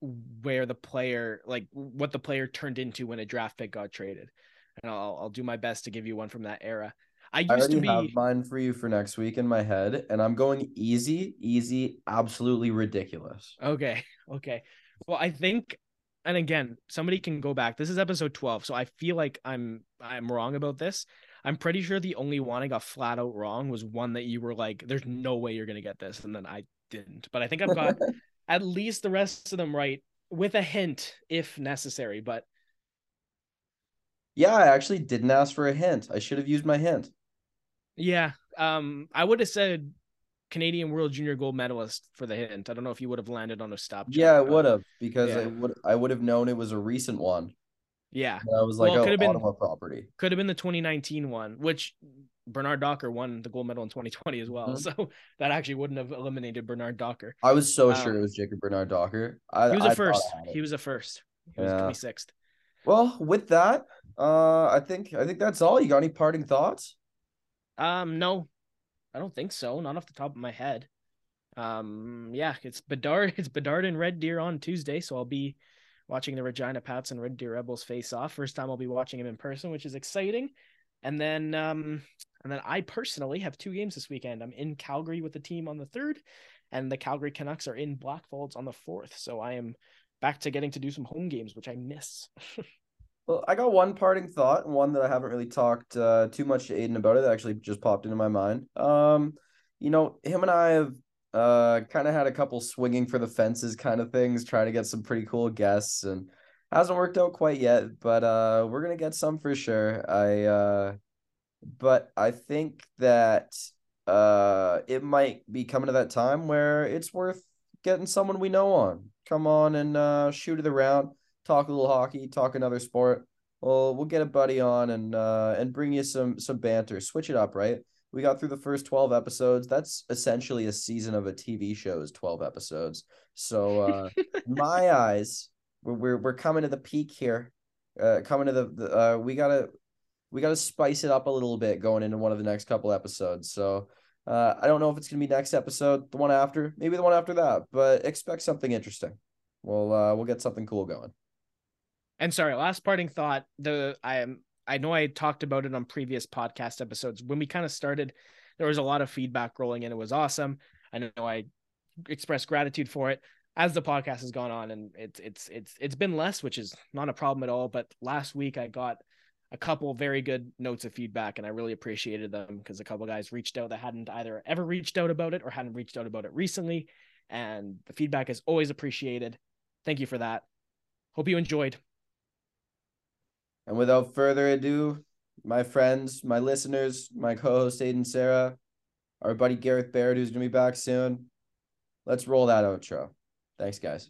where the player like what the player turned into when a draft pick got traded. And I'll I'll do my best to give you one from that era. I I used already to be have mine for you for next week in my head, and I'm going easy, easy, absolutely ridiculous. Okay. <laughs> Okay. Well, I think and again, somebody can go back. This is episode 12, so I feel like I'm I'm wrong about this. I'm pretty sure the only one I got flat out wrong was one that you were like there's no way you're going to get this and then I didn't. But I think I've got <laughs> at least the rest of them right with a hint if necessary, but Yeah, I actually didn't ask for a hint. I should have used my hint. yeah, um I would have said Canadian World Junior Gold Medalist for the hint. I don't know if you would have landed on a stop. Yeah, but would have because yeah. I would I would have known it was a recent one. Yeah. And I was like, Well, it oh, could've been- Ottawa property. could have been the 2019 one, which Bernard-Docker won the gold medal in 2020 as well. Mhm. <laughs> So that actually wouldn't have eliminated Bernard-Docker. I was so sure Um, it was Jacob Bernard-Docker. I, He was I a first. I had it. He was a first. He was 26th. Well, with that, uh, I think I think that's all. You got any parting thoughts? Um, no, I don't think so. Not off the top of my head. Um, yeah, it's Bedard. <laughs> It's Bedard and Red Deer on Tuesday, so I'll be watching the Regina Pats and Red Deer Rebels face off. First time I'll be watching him in person, which is exciting. And then, um, and then I personally have two games this weekend. I'm in Calgary with the team on the third, and the Calgary Canucks are in Blackfalds on the fourth. So I am back to getting to do some home games, which I miss. <laughs> Well, I got one parting thought, one that I haven't really talked uh, too much to Aidan about. It that actually just popped into my mind. Um, you know, him and I have uh kind of had a couple swinging for the fences kind of things, trying to get some pretty cool guests, and hasn't worked out quite yet. But uh, we're gonna get some for sure. I uh, but I think that uh, it might be coming to that time where it's worth getting someone we know on. Come on and uh, shoot it around talk a little hockey, talk another sport. Well, we'll get a buddy on and uh and bring you some some banter. Switch it up, right? We got through the first 12 episodes. That's essentially a season of a TV show is 12 episodes. So uh <laughs> my eyes, we're we're, we're coming to the peak here. Uh coming to the, the uh we gotta we gotta spice it up a little bit going into one of the next couple episodes. So uh I don't know if it's gonna be next episode, the one after, maybe the one after that, but expect something interesting. We'll uh we'll get something cool going. And sorry, last parting thought. The I am I know I talked about it on previous podcast episodes. When we kind of started, there was a lot of feedback rolling in. It was awesome. I know I expressed gratitude for it. As the podcast has gone on, and it's it's it's it's been less, which is not a problem at all. But last week I got a couple very good notes of feedback, and I really appreciated them because a couple guys reached out that hadn't either ever reached out about it or hadn't reached out about it recently, and the feedback is always appreciated. Thank you for that. Hope you enjoyed. And without further ado, my friends, my listeners, my co-host Aidan Serra, our buddy Gareth Baird, who's gonna be back soon. Let's roll that outro. Thanks, guys.